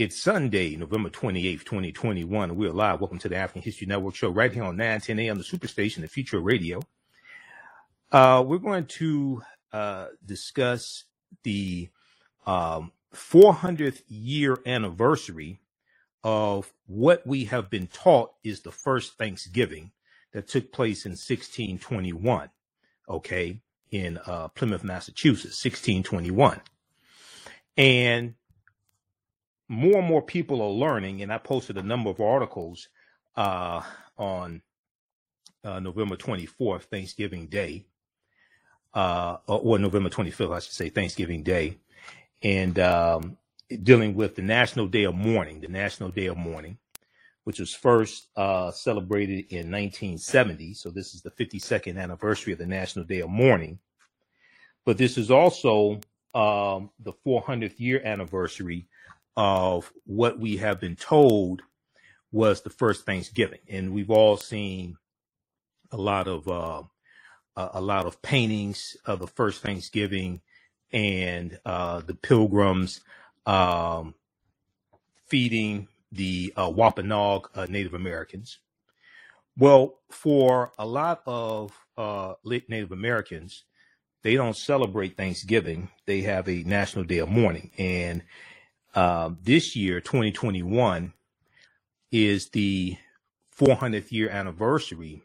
It's Sunday, November 28th, 2021. We're live. Welcome to the African History Network show right here on 910 AM, the Superstation, the future radio. Uh, we're going to uh, discuss the um, 400th year anniversary of what we have been taught is the first Thanksgiving that took place in 1621, okay, in uh, Plymouth, Massachusetts, 1621. And more and more people are learning, and I posted a number of articles uh, on uh, November 24th, Thanksgiving Day, uh, or, November 25th, I should say, Thanksgiving Day, and um, dealing with the National Day of Mourning, the National Day of Mourning, which was first uh, celebrated in 1970. So this is the 52nd anniversary of the National Day of Mourning. But this is also um, the 400th year anniversary of what we have been told was the first Thanksgiving, and we've all seen a lot of uh, a lot of paintings of the first Thanksgiving and uh, the pilgrims um, feeding the uh, Wampanoag uh, Native Americans. Well, for a lot of uh, Native Americans, they don't celebrate Thanksgiving. They have a national day of mourning, and um, this year, 2021, is the 400th year anniversary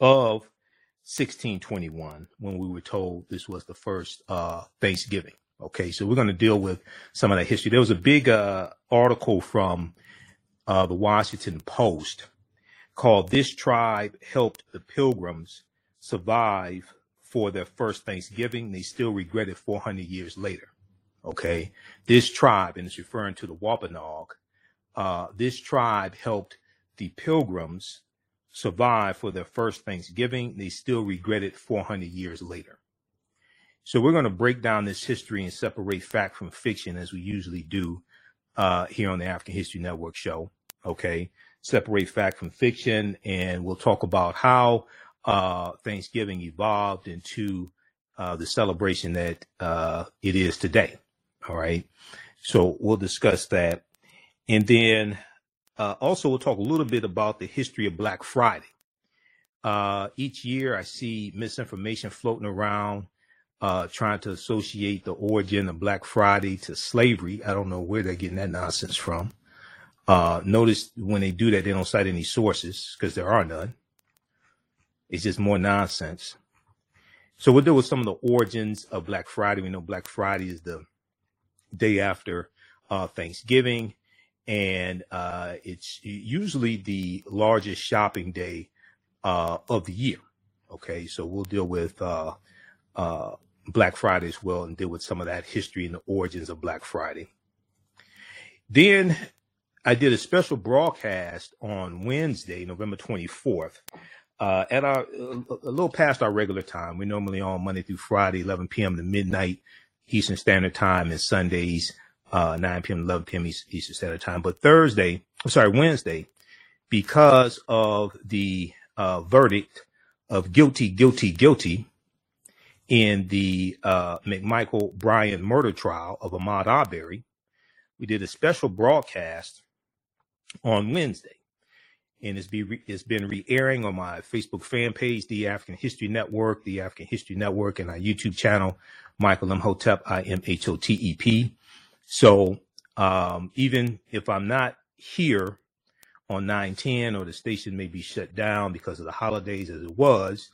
of 1621 when we were told this was the first uh, Thanksgiving. Okay, so we're going to deal with some of that history. There was a big uh, article from uh, the Washington Post called This Tribe Helped the Pilgrims Survive for Their First Thanksgiving. They still regret it 400 years later. Okay. This tribe, and it's referring to the Wampanoag, uh, this tribe helped the pilgrims survive for their first Thanksgiving. They still regret it 400 years later. So we're going to break down this history and separate fact from fiction as we usually do uh, here on the African History Network show. Okay. Separate fact from fiction. And we'll talk about how uh, Thanksgiving evolved into uh, the celebration that uh, it is today. All right. So we'll discuss that. And then uh, also, we'll talk a little bit about the history of Black Friday. Uh, each year, I see misinformation floating around, uh, trying to associate the origin of Black Friday to slavery. I don't know where they're getting that nonsense from. Uh, notice when they do that, they don't cite any sources because there are none. It's just more nonsense. So we'll deal with some of the origins of Black Friday. We know Black Friday is the day after uh, Thanksgiving, and uh, it's usually the largest shopping day uh, of the year. Okay, so we'll deal with uh, uh, Black Friday as well and deal with some of that history and the origins of Black Friday. Then I did a special broadcast on Wednesday, November 24th, uh, at our a little past our regular time. We're normally on Monday through Friday, 11 p.m. to midnight. Eastern Standard Time and Sundays, uh, 9 p.m. 11 p.m. Eastern Standard Time. But Thursday, I'm sorry, Wednesday, because of the uh, verdict of guilty, guilty, guilty in the uh, McMichael Bryan murder trial of Ahmaud Arbery, we did a special broadcast on Wednesday. And it's, be it's been re airing on my Facebook fan page, The African History Network, The African History Network, and our YouTube channel, Michael Imhotep, I M H O T E P. So um, even if I'm not here on 910 or the station may be shut down because of the holidays as it was,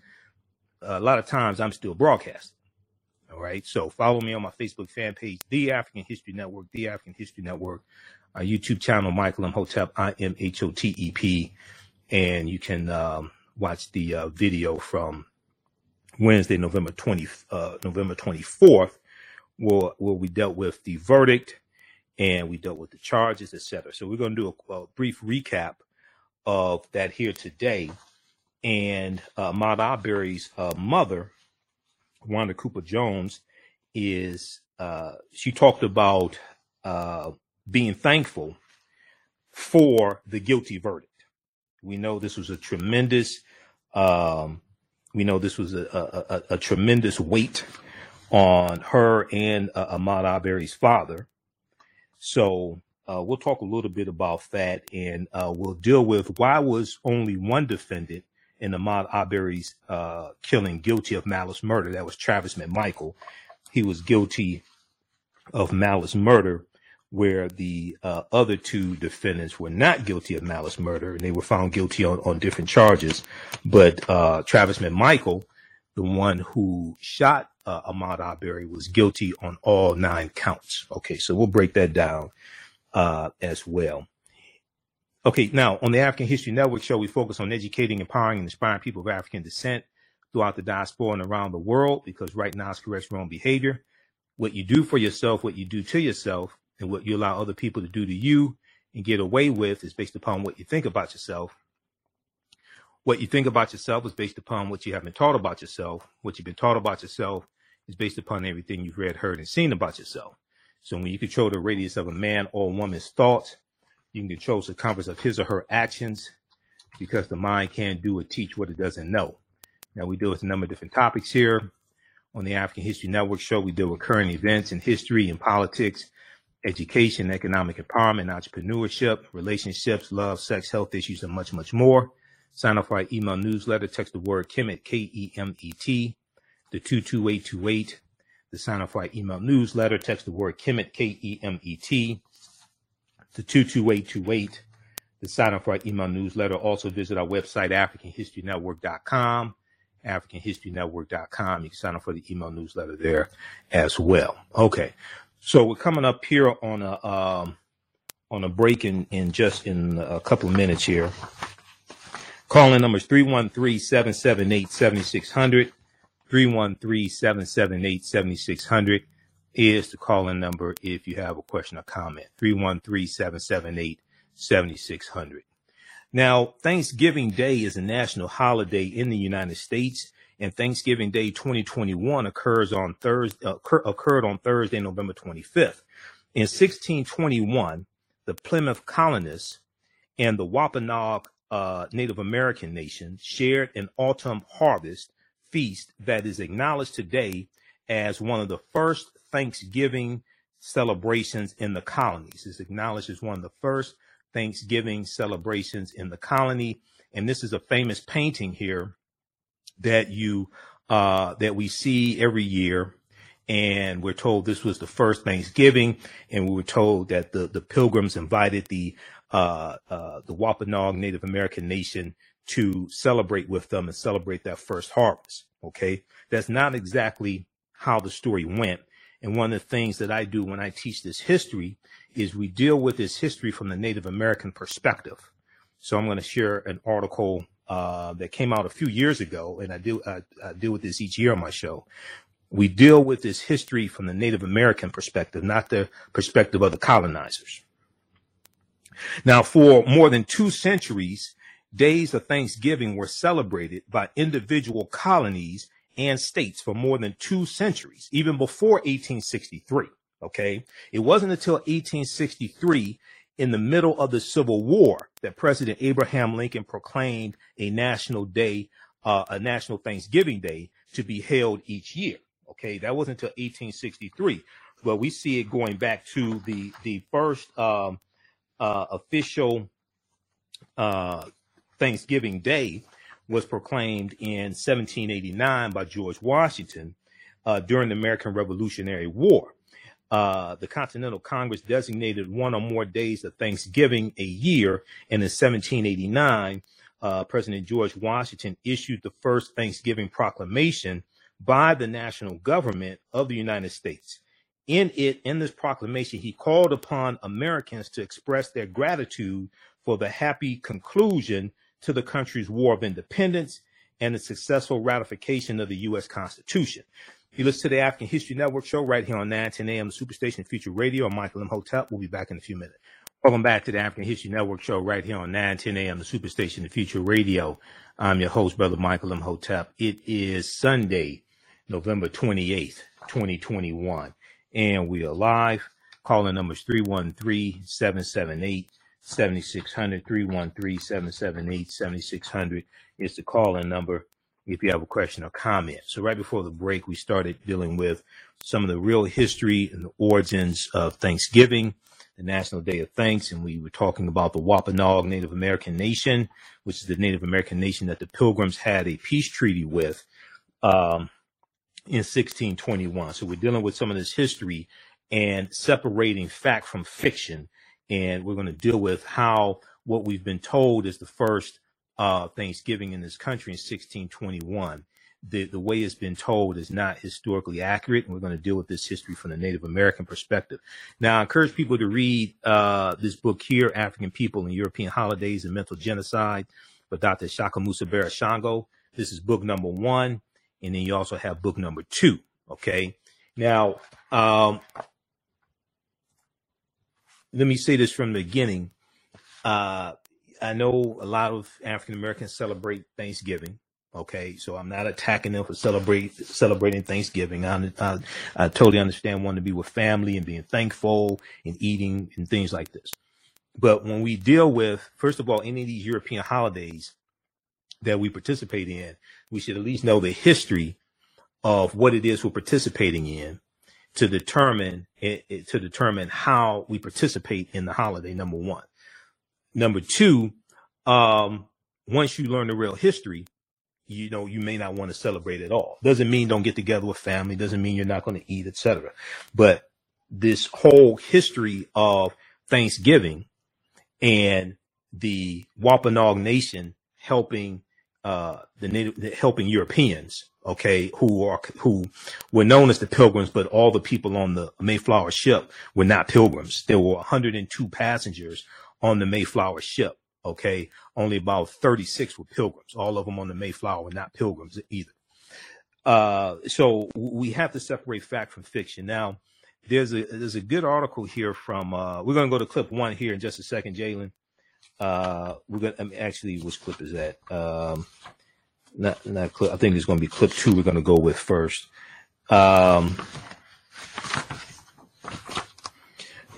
a lot of times I'm still broadcasting. All right. So follow me on my Facebook fan page, The African History Network, The African History Network, our YouTube channel, Michael Imhotep, I M H O T E P. And you can um, watch the uh, video from Wednesday, November 20, uh, November 24th, where, where we dealt with the verdict and we dealt with the charges, etc. So we're going to do a, a, brief recap of that here today. And uh, Ahmaud Arbery's uh, mother, Wanda Cooper Jones, is uh, she talked about uh, being thankful for the guilty verdict. We know this was a tremendous um, we know this was a, a, a, tremendous weight on her and uh, Ahmaud Arbery's father. So Uh, we'll talk a little bit about that, and uh, we'll deal with why was only one defendant in Ahmaud Arbery's uh, killing guilty of malice murder. That was Travis McMichael. He was guilty of malice murder, where the uh, other two defendants were not guilty of malice murder, and they were found guilty on, on different charges. But uh, Travis McMichael, the one who shot uh, Ahmaud Arbery, was guilty on all nine counts. Okay, so we'll break that down uh, as well. Okay, now on the African History Network show, we focus on educating, empowering, and inspiring people of African descent throughout the diaspora and around the world because right now it's corrects wrong behavior. What you do for yourself, what you do to yourself, and what you allow other people to do to you and get away with is based upon what you think about yourself. What you think about yourself is based upon what you have been taught about yourself. What you've been taught about yourself is based upon everything you've read, heard, and seen about yourself. So when you control the radius of a man or woman's thoughts, you can control the circumference of his or her actions because the mind can't do or teach what it doesn't know. Now we deal with a number of different topics here on the African History Network show. We deal with current events in history and politics, education, economic empowerment, entrepreneurship, relationships, love, sex, health issues, and much, much more. Sign up for our email newsletter. Text the word Kemet, K-E-M-E-T, the 22828 to sign up for our email newsletter. Text the word Kemet, K E M E T, to 22828 to sign up for our email newsletter. Also visit our website, AfricanHistoryNetwork.com. AfricanHistoryNetwork.com. You can sign up for the email newsletter there as well. Okay. So we're coming up here on a, um, on a break in, in just in a couple of minutes here. Calling numbers 313 778 7600. 313-778-7600 is the calling number if you have a question or comment. 313-778-7600. Now, Thanksgiving Day is a national holiday in the United States, and Thanksgiving Day 2021 occurs on Thursday, occur, occurred on Thursday, November 25th. In 1621, the Plymouth colonists and the Wampanoag uh, Native American nation shared an autumn harvest feast that is acknowledged today as one of the first Thanksgiving celebrations in the colonies. It's acknowledged as one of the first Thanksgiving celebrations in the colony. And this is a famous painting here that you uh, that we see every year. And we're told this was the first Thanksgiving, and we were told that the, the pilgrims invited the uh, uh, the Wampanoag Native American nation to celebrate with them and celebrate that first harvest. Okay. That's not exactly how the story went. And one of the things that I do when I teach this history is we deal with this history from the Native American perspective. So I'm going to share an article uh, that came out a few years ago, and I do I, I deal with this each year on my show. We deal with this history from the Native American perspective, not the perspective of the colonizers. Now, for more than two centuries, days of Thanksgiving were celebrated by individual colonies and states for more than two centuries, even before 1863. Okay. It wasn't until 1863 in the middle of the Civil War that President Abraham Lincoln proclaimed a national day, uh, a national Thanksgiving Day to be held each year. Okay. That wasn't until 1863. But we see it going back to the, the first, um, uh, official, uh, Thanksgiving Day was proclaimed in 1789 by George Washington uh, during the American Revolutionary War. Uh, the Continental Congress designated one or more days of Thanksgiving a year, and in 1789, uh, President George Washington issued the first Thanksgiving proclamation by the national government of the United States. In it, in this proclamation, he called upon Americans to express their gratitude for the happy conclusion to the country's war of independence and the successful ratification of the U.S. Constitution. You listen to the African History Network show right here on 910 AM, the Superstation Future Radio. I'm Michael Imhotep. We'll be back in a few minutes. Welcome back to the African History Network show right here on 910 AM, the Superstation, Future Radio. I'm your host, Brother Michael Imhotep. It is Sunday, November 28th, 2021, and we are live. Calling numbers 313 778 7600 313 778 7600 is the call in number if you have a question or comment. So, right before the break, we started dealing with some of the real history and the origins of Thanksgiving. the National Day of Thanks, and we were talking about the Wampanoag Native American Nation, which is the Native American nation that the Pilgrims had a peace treaty with um, in 1621. So we're dealing with some of this history and separating fact from fiction, and we're going to deal with how what we've been told is the first uh, Thanksgiving in this country in 1621 the, the way it's been told is not historically accurate. And we're going to deal with this history from the Native American perspective. Now, I encourage people to read uh, this book here, African People and European Holidays and Mental Genocide by Dr. Shaka Musa Shango. This is book number one. And then you also have book number two. Okay. Now, um, let me say this from the beginning. Uh, I know a lot of African Americans celebrate Thanksgiving. Okay, so I'm not attacking them for celebrate celebrating Thanksgiving. I, I, I totally understand wanting to be with family and being thankful and eating and things like this. But when we deal with, first of all, any of these European holidays that we participate in, we should at least know the history of what it is we're participating in to determine it, it, to determine how we participate in the holiday. Number one. Number two, um, once you learn the real history, you know you may not want to celebrate at all. Doesn't mean don't get together with family. Doesn't mean you're not going to eat etc but this whole history of thanksgiving and the wampanoag nation helping uh the native helping europeans okay who are who were known as the pilgrims but all the people on the mayflower ship were not pilgrims. There were 102 passengers on the mayflower ship Okay. Only about 36 were pilgrims. All of them on the Mayflower were not pilgrims either. Uh, so we have to separate fact from fiction. Now, there's a there's a good article here from uh, we're gonna go to clip one here in just a second, Jalen. Uh, we're gonna mean, actually which clip is that? Um, not not clip. I think it's gonna be clip two. We're gonna go with first. Um,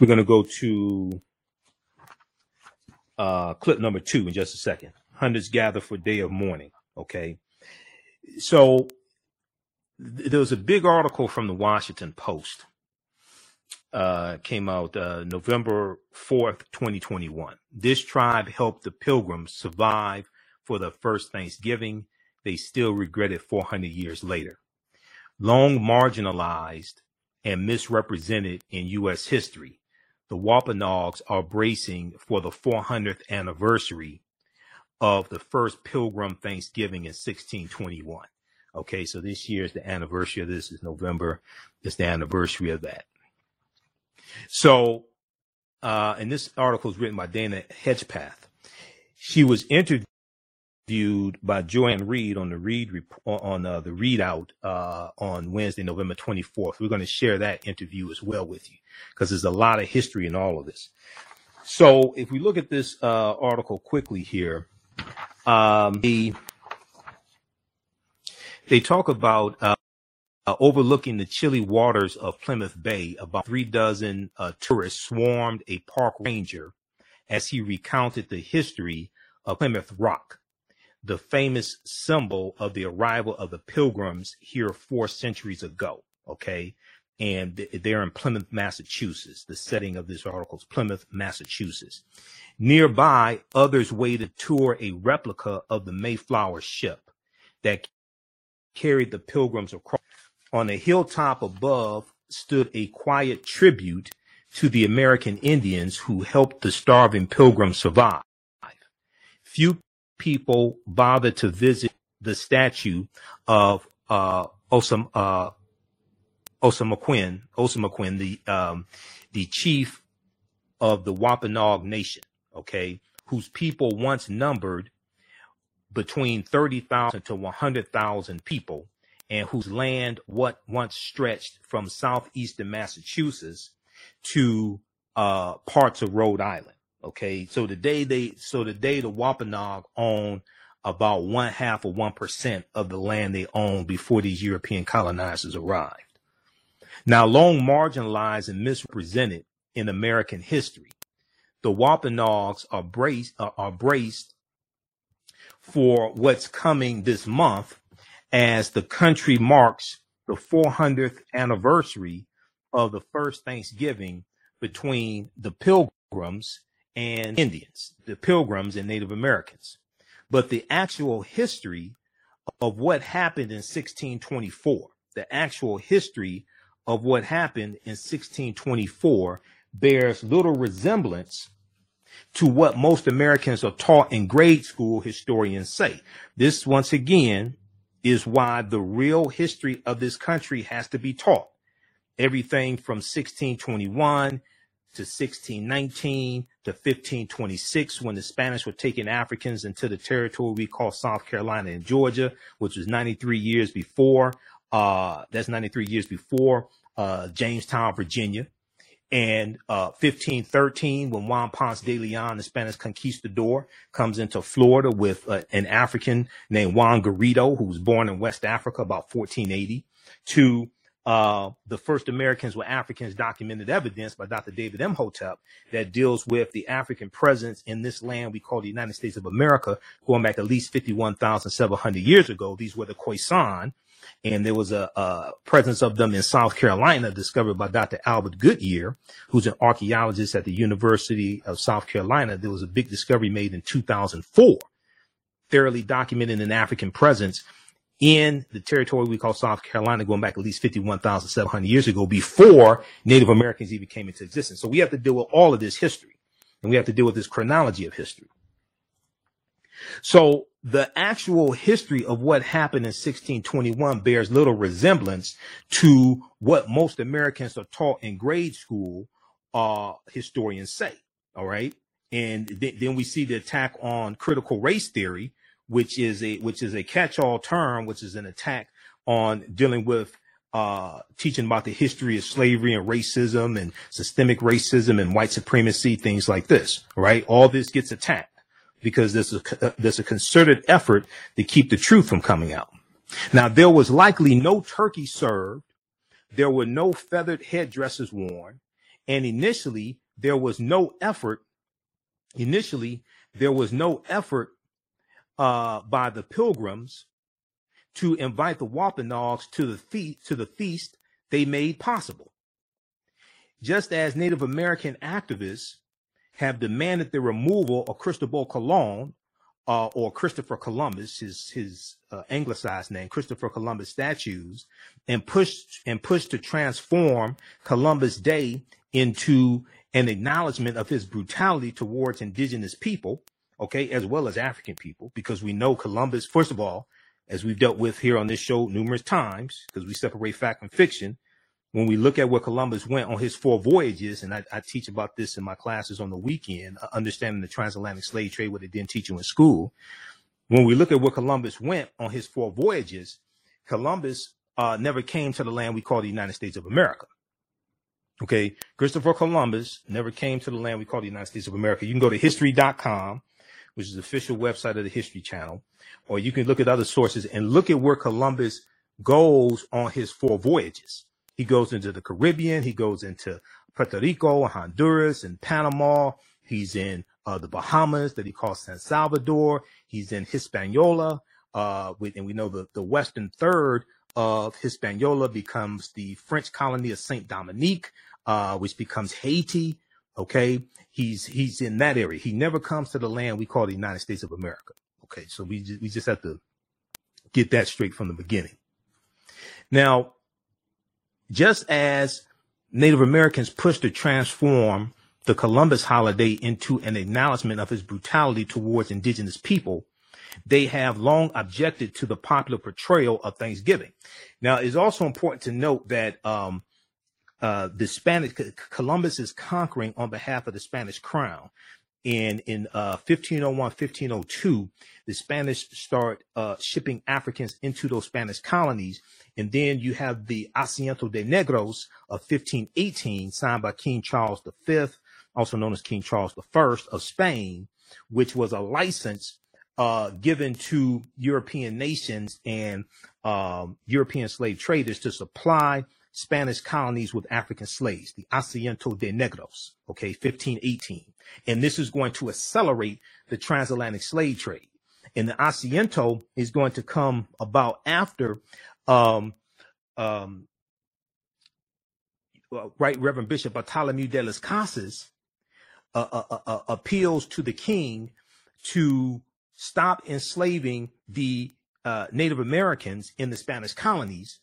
we're gonna go to uh, clip number two in just a second. Hundreds gather for day of mourning. Okay. So th- there was a big article from the Washington Post. Uh, came out uh, November 4th, 2021. This tribe helped the pilgrims survive for the first Thanksgiving. They still regret it 400 years later. Long marginalized and misrepresented in U.S. history, the Wampanoags are bracing for the 400th anniversary of the first Pilgrim Thanksgiving in 1621. Okay, so this year is the anniversary of this is November. It's the anniversary of that. So, uh, and this article is written by Dana Hedgpeth. She was interviewed viewed by Joy-Ann Reid on the read on uh, the ReidOut uh, on Wednesday, November 24th. We're going to share that interview as well with you because there's a lot of history in all of this. So if we look at this uh, article quickly here, um, they, they talk about uh, uh, overlooking the chilly waters of Plymouth Bay. About three dozen uh, tourists swarmed a park ranger as he recounted the history of Plymouth Rock the famous symbol of the arrival of the pilgrims here four centuries ago. Okay. And they're in Plymouth, Massachusetts. The setting of this article is Plymouth, Massachusetts. Nearby, others waited to tour a replica of the Mayflower ship that carried the pilgrims across. On a hilltop above stood a quiet tribute to the American Indians who helped the starving pilgrims survive. Few people bother to visit the statue of uh, Osam uh, Osamoquin, Osamoquin, the um, the chief of the Wampanoag Nation, okay, whose people once numbered between thirty thousand to one hundred thousand people, and whose land what once stretched from southeastern Massachusetts to uh, parts of Rhode Island. Okay, so the day they, so the day the Wampanoag own about one half of one percent of the land they owned before these European colonizers arrived. Now, long marginalized and misrepresented in American history, the Wampanoags are braced uh, are braced for what's coming this month as the country marks the 400th anniversary of the first Thanksgiving between the pilgrims and Indians, the pilgrims and Native Americans. But the actual history of what happened in 1624, the actual history of what happened in 1624 bears little resemblance to what most Americans are taught in grade school, historians say. This, once again, is why the real history of this country has to be taught. Everything from 1621 to 1619 to 1526 when the Spanish were taking Africans into the territory we call South Carolina and Georgia, which was 93 years before. Uh, that's 93 years before uh, Jamestown, Virginia. And uh, 1513, when Juan Ponce de Leon, the Spanish conquistador, comes into Florida with uh, an African named Juan Garrido, who was born in West Africa about 1480, to uh, the first Americans were Africans documented evidence by Dr. David Imhotep that deals with the African presence in this land we call the United States of America, going back at least 51,700 years ago. These were the Khoisan, and there was a, a, presence of them in South Carolina discovered by Dr. Albert Goodyear, who's an archaeologist at the University of South Carolina. There was a big discovery made in 2004, thoroughly documenting an African presence in the territory we call South Carolina, going back at least 51,700 years ago, before Native Americans even came into existence. So we have to deal with all of this history, and we have to deal with this chronology of history. So the actual history of what happened in 1621 bears little resemblance to what most Americans are taught in grade school, uh, historians say. All right. And th- then we see the attack on critical race theory, which is a which is a catch-all term, which is an attack on dealing with uh, teaching about the history of slavery and racism and systemic racism and white supremacy, things like this. Right? All this gets attacked because there's a there's a concerted effort to keep the truth from coming out. Now there was likely no turkey served, there were no feathered headdresses worn, and initially there was no effort. Initially, there was no effort uh, by the pilgrims to invite the Wampanoags to the feast to the feast they made possible. Just as Native American activists have demanded the removal of Cristobal Colon uh, or Christopher Columbus, his his uh, anglicized name, Christopher Columbus statues, and pushed and pushed to transform Columbus Day into an acknowledgement of his brutality towards indigenous people okay, as well as African people, because we know Columbus, first of all, as we've dealt with here on this show numerous times, because we separate fact from fiction. When we look at where Columbus went on his four voyages, and I, I teach about this in my classes on the weekend, uh, understanding the transatlantic slave trade, what they didn't teach you in school. When we look at where Columbus went on his four voyages, Columbus uh, never came to the land we call the United States of America. Okay, Christopher Columbus never came to the land we call the United States of America. You can go to history.com which is the official website of the History Channel, or you can look at other sources and look at where Columbus goes on his four voyages. He goes into the Caribbean, he goes into Puerto Rico, and Honduras, and Panama. He's in uh, the Bahamas that he calls San Salvador. He's in Hispaniola, uh, and we know the, the western third of Hispaniola becomes the French colony of Saint Dominique, uh, which becomes Haiti. Okay, he's he's in that area. He never comes to the land we call the United States of America. Okay, so we just, we just have to get that straight from the beginning. Now, just as Native Americans pushed to transform the Columbus holiday into an acknowledgement of his brutality towards indigenous people, they have long objected to the popular portrayal of Thanksgiving. Now, it's also important to note that um, uh, the Spanish Columbus is conquering on behalf of the Spanish crown. And in uh, 1501, 1502, the Spanish start uh, shipping Africans into those Spanish colonies. And then you have the Asiento de Negros of 1518, signed by King Charles V, also known as King Charles I of Spain, which was a license uh, given to European nations and um, European slave traders to supply Spanish colonies with African slaves, the Asiento de Negros, okay, 1518. And this is going to accelerate the transatlantic slave trade. And the Asiento is going to come about after um, um, Right Reverend Bishop Bartholomew de las Casas uh, uh, uh, uh, appeals to the king to stop enslaving the uh, Native Americans in the Spanish colonies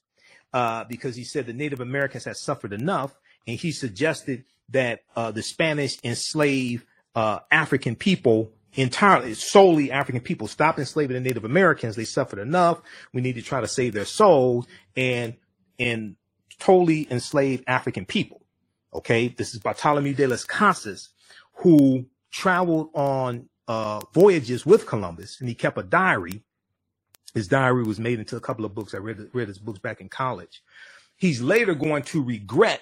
uh, because he said the Native Americans had suffered enough, and he suggested that uh, the Spanish enslave uh, African people entirely, solely African people. Stop enslaving the Native Americans; they suffered enough. We need to try to save their souls and and totally enslave African people. Okay, this is Bartholomew de las Casas, who traveled on uh, voyages with Columbus, and he kept a diary. His diary was made into a couple of books. I read read his books back in college. He's later going to regret.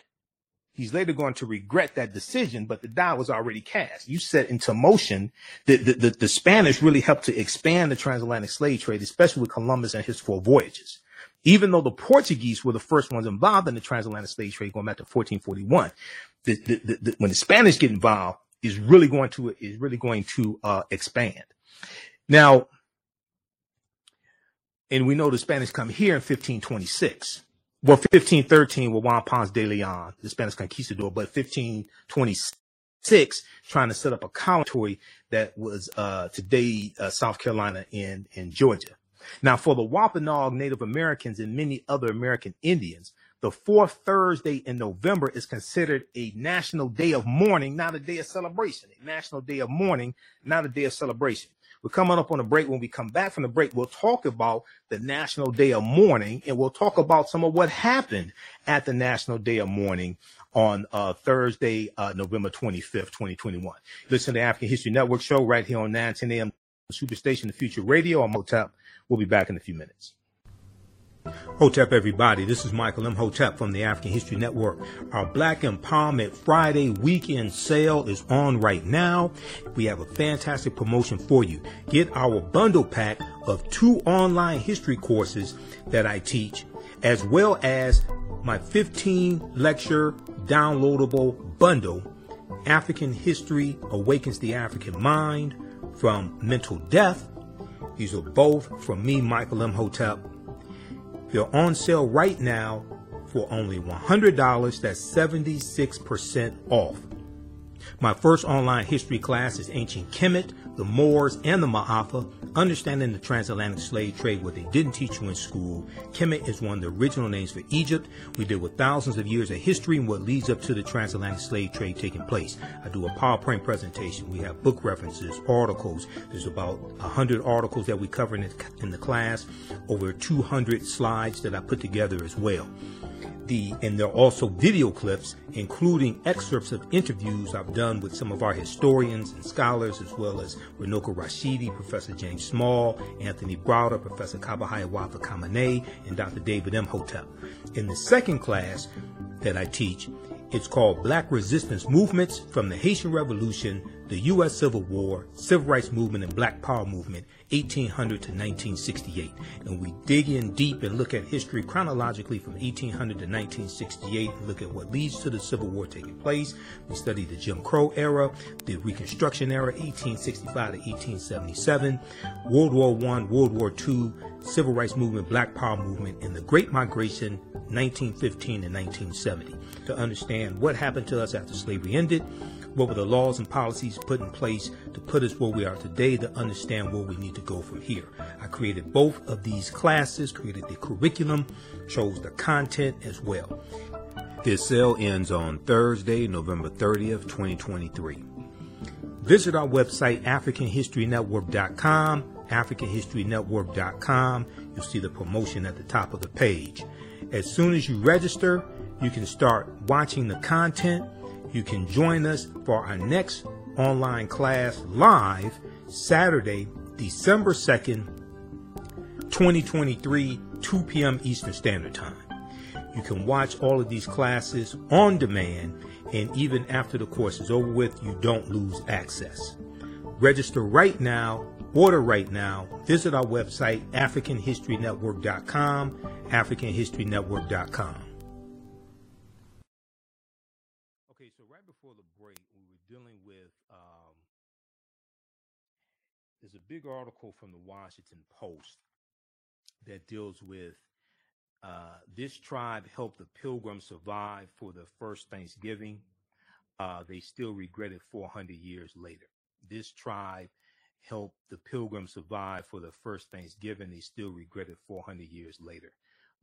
He's later going to regret that decision, but the die was already cast. You set into motion the, the, the, the Spanish really helped to expand the transatlantic slave trade, especially with Columbus and his four voyages. Even though the Portuguese were the first ones involved in the transatlantic slave trade going back to 1441, the, the, the, the- when the Spanish get involved, is really going to is really going to uh, expand. Now, and we know the Spanish come here in 1526. Well, 1513 with Juan Ponce de Leon, the Spanish conquistador, but 1526 trying to set up a colony that was uh, today uh, South Carolina and, and Georgia. Now, for the Wampanoag Native Americans and many other American Indians, the fourth Thursday in November is considered a national day of mourning, not a day of celebration. A national day of mourning, not a day of celebration. We're coming up on a break. When we come back from the break, we'll talk about the National Day of Mourning and we'll talk about some of what happened at the National Day of Mourning on uh, Thursday, uh, November 25th, 2021. Listen to the African History Network show right here on 9 10 a.m. Superstation, the Future Radio. I'm. We'll be back in a few minutes. Hotep, everybody. This is Michael Imhotep from the African History Network. Our Black Empowerment Friday weekend sale is on right now. We have a fantastic promotion for you. Get our bundle pack of two online history courses that I teach, as well as my 15 lecture downloadable bundle, African History Awakens the African Mind from Mental Death. These are both from me, Michael Imhotep. They're on sale right now for only $100. That's 76% off. My first online history class is Ancient Kemet, the Moors, and the Ma'afa, understanding the transatlantic slave trade, what they didn't teach you in school. Kemet is one of the original names for Egypt. We deal with thousands of years of history and what leads up to the transatlantic slave trade taking place. I do a PowerPoint presentation. We have book references, articles. There's about 100 articles that we cover in the, in the class, over 200 slides that I put together as well and there are also video clips including excerpts of interviews I've done with some of our historians and scholars as well as Runoko Rashidi, Professor James Small, Anthony Browder, Professor Kaba Hiawatha Kamene, and Dr. David Imhotep. In the second class that I teach, it's called Black Resistance Movements from the Haitian Revolution, the U.S. Civil War, Civil Rights Movement, and Black Power Movement, 1800 to 1968. And we dig in deep and look at history chronologically from 1800 to 1968 and look at what leads to the Civil War taking place. We study the Jim Crow era, the Reconstruction era, 1865 to 1877, World War I, World War II, Civil Rights Movement, Black Power Movement, and the Great Migration, 1915 to 1970, to understand what happened to us after slavery ended, what were the laws and policies put in place to put us where we are today to understand where we need to go from here. I created both of these classes, created the curriculum, chose the content as well. This sale ends on Thursday, November 30th, 2023. Visit our website, AfricanHistoryNetwork.com, AfricanHistoryNetwork.com. You'll see the promotion at the top of the page. As soon as you register, you can start watching the content. You can join us for our next online class live Saturday, December 2nd, 2023, 2 p.m. Eastern Standard Time. You can watch all of these classes on demand, and even after the course is over with, you don't lose access. Register right now, order right now. Visit our website, AfricanHistoryNetwork.com, AfricanHistoryNetwork.com. big article from the Washington Post that deals with Uh, this tribe helped the pilgrims survive for the first Thanksgiving. Uh, they still regret it 400 years later. This tribe helped the pilgrims survive for the first Thanksgiving. They still regret it 400 years later.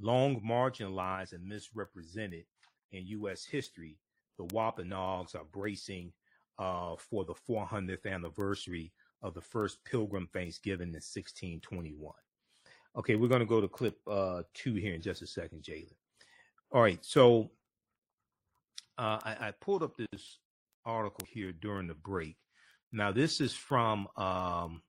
Long marginalized and misrepresented in U.S. history, the Wampanoags are bracing uh, for the 400th anniversary of the first Pilgrim Thanksgiving in 1621. Okay, we're going to go to clip uh, two here in just a second, Jalen. All right, so uh, I, I, pulled up this article here during the break. Now, this is from um,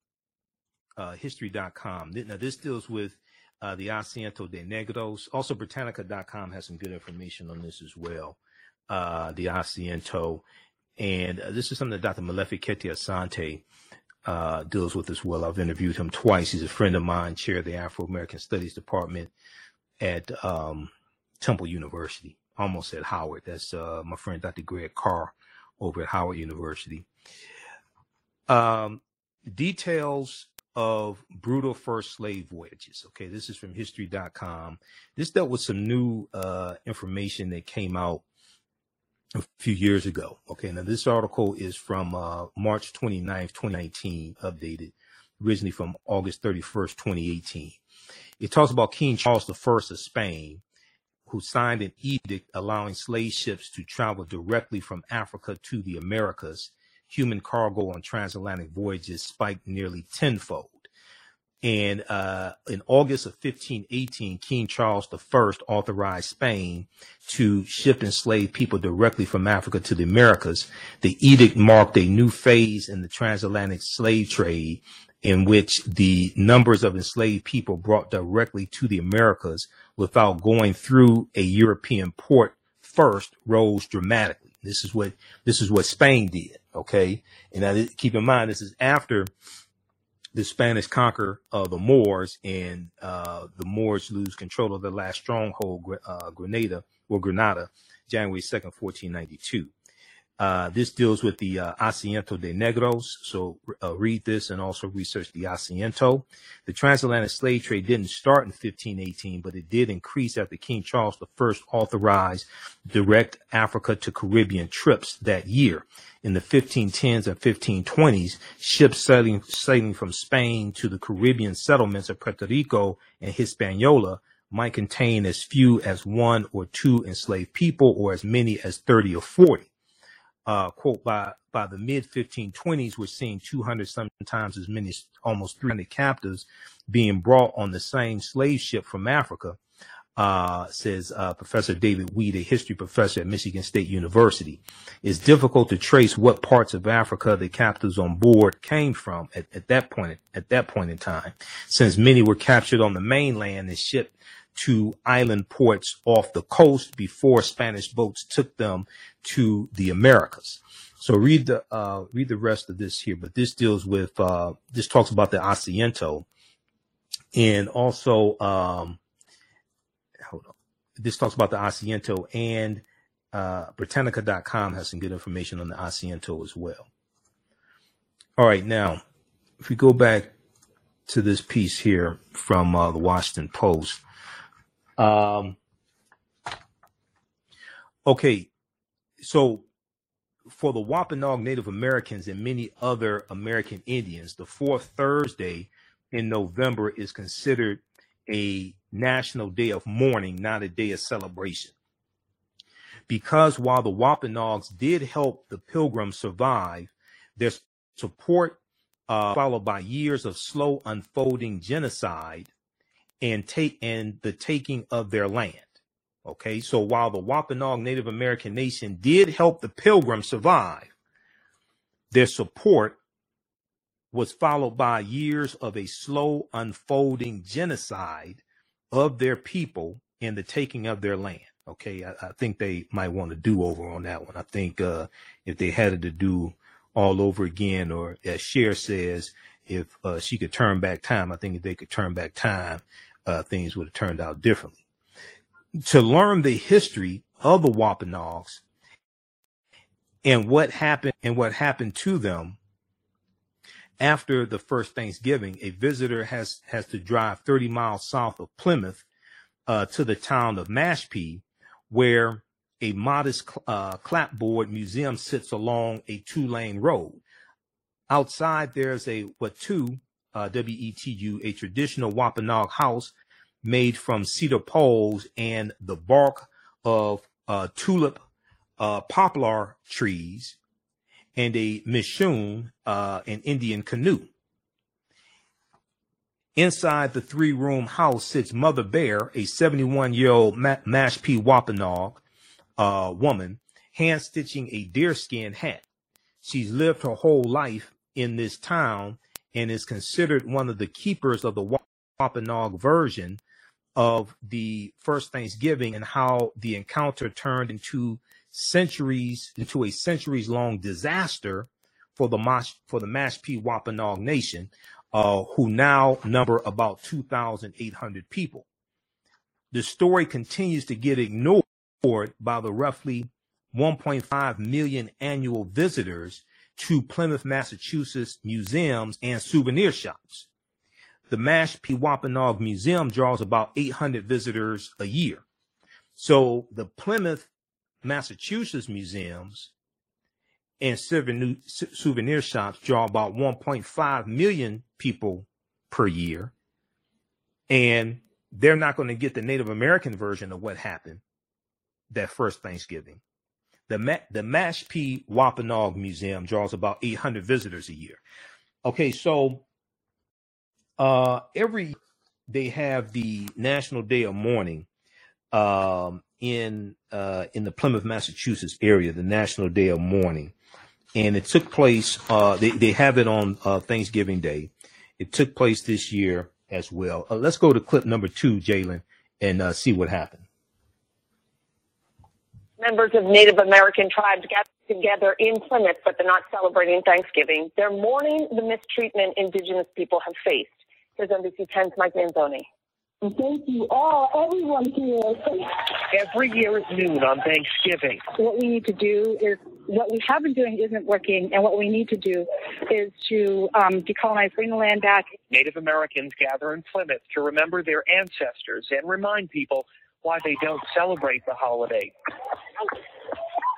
uh, history.com. Now, this deals with uh, the Asiento de Negros. Also, Britannica.com has some good information on this as well. Uh, the Asiento. And uh, this is something that Dr. Molefi Asante uh, deals with as well. I've interviewed him twice. He's a friend of mine, chair of the Afro American Studies Department at um, Temple University, almost at Howard. That's uh, my friend Dr. Greg Carr over at Howard University. Um, details of brutal first slave voyages. Okay, this is from history.com. This dealt with some new uh, information that came out a few years ago. Okay, now this article is from uh, March 29th, 2019, updated, originally from August 31st, 2018. It talks about King Charles I of Spain, who signed an edict allowing slave ships to travel directly from Africa to the Americas. Human cargo on transatlantic voyages spiked nearly tenfold. And uh, in August of 1518, King Charles I authorized Spain to ship enslaved people directly from Africa to the Americas. The edict marked a new phase in the transatlantic slave trade in which the numbers of enslaved people brought directly to the Americas without going through a European port first rose dramatically. This is what this is what Spain did. Okay, and now keep in mind this is after the Spanish conquer uh, the Moors and uh, the Moors lose control of the last stronghold, uh, Grenada or Granada, January 2nd, 1492. Uh, this deals with the uh, Asiento de Negros. So uh, read this and also research the Asiento. The transatlantic slave trade didn't start in 1518, but it did increase after King Charles I authorized direct Africa to Caribbean trips that year. In the 1510s and 1520s, ships sailing, sailing from Spain to the Caribbean settlements of Puerto Rico and Hispaniola might contain as few as one or two enslaved people or as many as 30 or 40 uh, quote, by, by the mid 1520s, we're seeing 200, sometimes as many as almost 300 captives being brought on the same slave ship from Africa, uh, says uh, Professor David Wheat, a history professor at Michigan State University. It's difficult to trace what parts of Africa the captives on board came from at, at that point at that point in time, since many were captured on the mainland and shipped to island ports off the coast before Spanish boats took them to the Americas. So read the uh, read the rest of this here, but this deals with uh, this talks about the Asiento, and also um, hold on. This talks about the Asiento, and uh, Britannica.com has some good information on the Asiento as well. All right, now if we go back to this piece here from uh, the Washington Post, um, okay, so for the Wampanoag Native Americans and many other American Indians, the fourth Thursday in November is considered a national day of mourning, not a day of celebration. Because while the Wampanoags did help the Pilgrims survive, their support, uh, followed by years of slow unfolding genocide, and take and the taking of their land. Okay, so while the Wampanoag Native American nation did help the Pilgrims survive, their support was followed by years of a slow unfolding genocide of their people and the taking of their land. Okay, I, I think they might want to do over on that one. I think uh, if they had it to do all over again, or as Cher says, if uh, she could turn back time, I think if they could turn back time, uh, things would have turned out differently. To learn the history of the Wampanoags and what happened and what happened to them after the first Thanksgiving, a visitor has has to drive 30 miles south of Plymouth uh, to the town of Mashpee, where a modest uh, clapboard museum sits along a two-lane road. Outside, there's a Wetu, uh, a traditional Wampanoag house made from cedar poles and the bark of uh, tulip uh, poplar trees and a mishoon, uh, an Indian canoe. Inside the three room house sits Mother Bear, a 71 year old Mashpee Wampanoag uh, woman, hand stitching a deerskin hat. She's lived her whole life in this town and is considered one of the keepers of the Wampanoag version of the first Thanksgiving and how the encounter turned into centuries into a centuries long disaster for the for the Mashpee Wampanoag Nation, uh, who now number about 2,800 people. The story continues to get ignored by the roughly 1.5 million annual visitors to Plymouth, Massachusetts museums and souvenir shops. The Mashpee Wampanoag Museum draws about 800 visitors a year. So the Plymouth Massachusetts museums and souvenir shops draw about 1.5 million people per year. And they're not going to get the Native American version of what happened that first Thanksgiving. The, Ma- the Mashpee Wampanoag Museum draws about 800 visitors a year. Okay, so uh, every they have the National Day of Mourning um, in uh, in the Plymouth, Massachusetts area, the National Day of Mourning, and it took place. Uh, they they have it on uh, Thanksgiving Day. It took place this year as well. Uh, let's go to clip number two, Jalen, and uh, see what happened. Members of Native American tribes got together in Plymouth, but they're not celebrating Thanksgiving. They're mourning the mistreatment Indigenous people have faced. Here's NBC 10's Mike Manzoni. Thank you all, everyone here. Every year at noon on Thanksgiving. What we need to do is what we have been doing isn't working, and what we need to do is to um, decolonize, bring the land back. Native Americans gather in Plymouth to remember their ancestors and remind people why they don't celebrate the holiday.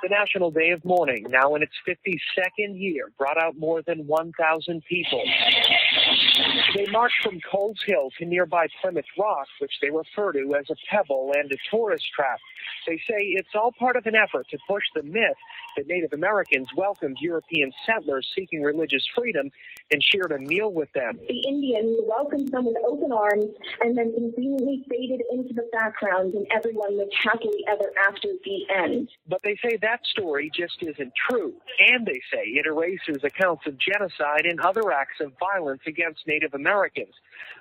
The National Day of Mourning, now in its 52nd year, brought out more than 1,000 people. They marched from Coles Hill to nearby Plymouth Rock, which they refer to as a pebble and a tourist trap. They say it's all part of an effort to push the myth that Native Americans welcomed European settlers seeking religious freedom and shared a meal with them. The Indians welcomed them with open arms and then conveniently faded into the background and everyone lived happily ever after the end. But they say that story just isn't true. And they say it erases accounts of genocide and other acts of violence against Native Americans.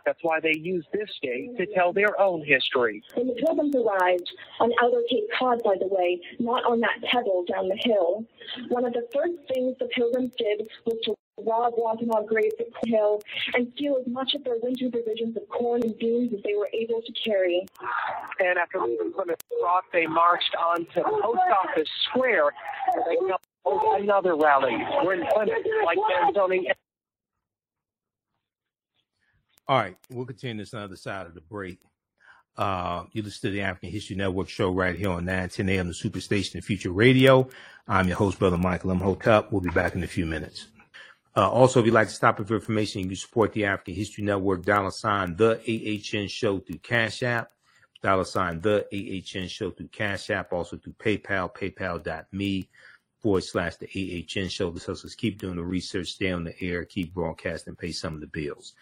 That's why they use this day to tell their own history. When the pilgrims arrived on Outer Cape Cod, by the way, not on that pebble down the hill, one of the first things the pilgrims did was to rob Wampanoag graves at Hill and steal as much of their winter provisions of corn and beans as they were able to carry. And after leaving Plymouth Rock, they marched on to Post Office Square where they held another rally. We're in Plymouth, Mike Manzoni. All right, we'll continue this on the other side of the break. Uh, you listen to the African History Network show right here on 910 AM, the Superstation of Future Radio. I'm your host, Brother Michael Imhotep. We'll be back in a few minutes. Uh, also, if you'd like to stop for information, you can support the African History Network, dollar sign the AHN show through Cash App, dollar sign the AHN show through Cash App, also through PayPal, paypal.me forward slash the AHN show. Helps us keep doing the research, stay on the air, keep broadcasting, pay some of the bills.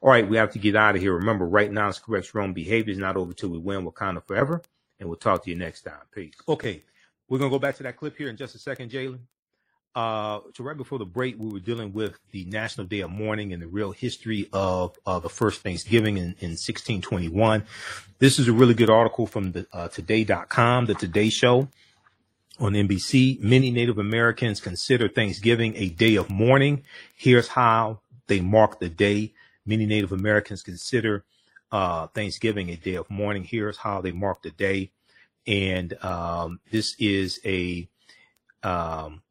All right, we have to get out of here. Remember, right now it's correct wrong behavior is not over till we win Wakanda forever. And we'll talk to you next time. Peace. Okay, we're gonna go back to that clip here in just a second, Jalen. Uh, so right before the break, we were dealing with the National Day of Mourning and the real history of uh, the first Thanksgiving in, in 1621. This is a really good article from the uh, Today.com, the Today Show on NBC. Many Native Americans consider Thanksgiving a day of mourning. Here's how they mark the day. Many Native Americans consider uh, Thanksgiving a day of mourning. Here's how they mark the day. And um, this is a um,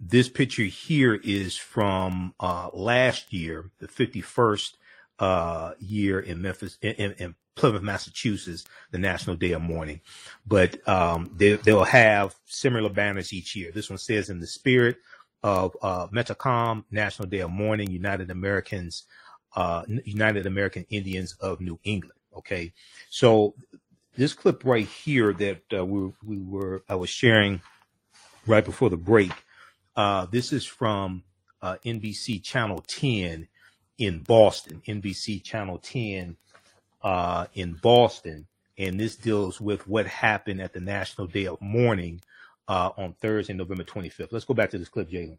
this picture here is from uh, last year, the 51st uh, year in Memphis, in, in, Plymouth, Massachusetts, the National Day of Mourning. But um, they, they'll have similar banners each year. This one says, "In the spirit of uh, Metacom, National Day of Mourning, United Americans, uh, United American Indians of New England." Okay, so this clip right here that uh, we, we were I was sharing right before the break. Uh, this is from uh, NBC Channel 10 in Boston. NBC Channel 10 uh, in Boston, and this deals with what happened at the National Day of Mourning uh, on Thursday, November 25th. Let's go back to this clip, Jalen.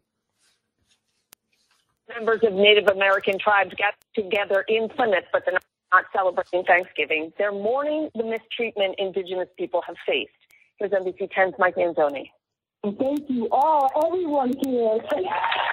Members of Native American tribes got together in Plymouth, but they're not celebrating Thanksgiving. They're mourning the mistreatment Indigenous people have faced. Here's NBC 10's Mike Manzoni. Thank you all, everyone here.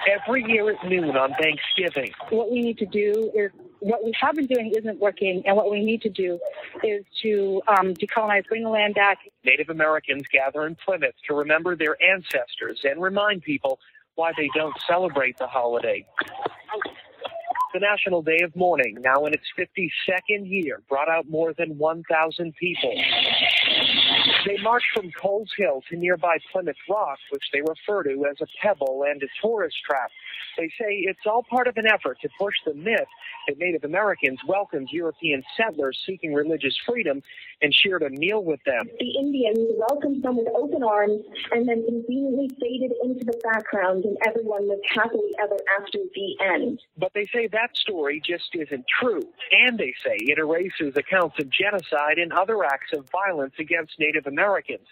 Every year at noon on Thanksgiving. What we need to do is what we have been doing isn't working, and what we need to do is to um, decolonize, bring the land back. Native Americans gather in Plymouth to remember their ancestors and remind people why they don't celebrate the holiday. The National Day of Mourning, now in its 52nd year, brought out more than 1,000 people. They marched from Coles Hill to nearby Plymouth Rock, which they refer to as a pebble and a tourist trap. They say it's all part of an effort to push the myth that Native Americans welcomed European settlers seeking religious freedom and shared a meal with them. The Indians welcomed them with open arms and then conveniently faded into the background, and everyone lived happily ever after the end. But they say that story just isn't true. And they say it erases accounts of genocide and other acts of violence against Native Americans.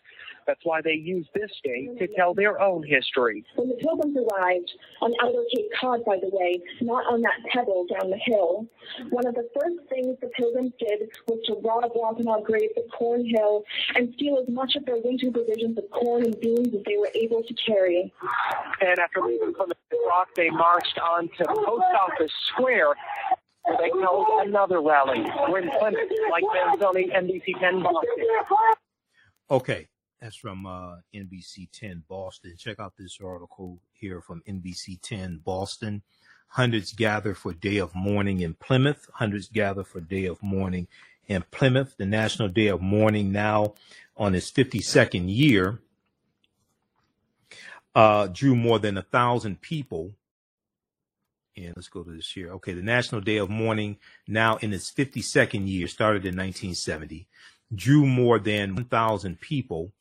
That's why they use this day to tell their own history. When the pilgrims arrived on Outer Cape Cod, by the way, not on that pebble down the hill, one of the first things the pilgrims did was to rob Wampanoag graves at Corn Hill and steal as much of their winter provisions of corn and beans as they were able to carry. And after leaving Plymouth Rock, they marched on to Post Office Square where they held another rally. We're in Plymouth, Mike Manzoni, NBC 10 Boston. Okay, that's from uh, NBC 10 Boston. Check out this article here from NBC 10 Boston. Hundreds gather for day of mourning in Plymouth. Hundreds gather for day of mourning in Plymouth. The National Day of Mourning now on its 52nd year uh, drew more than a thousand people. And let's go to this here. Okay, the National Day of Mourning now in its 52nd year, started in 1970, drew more than 1,000 people.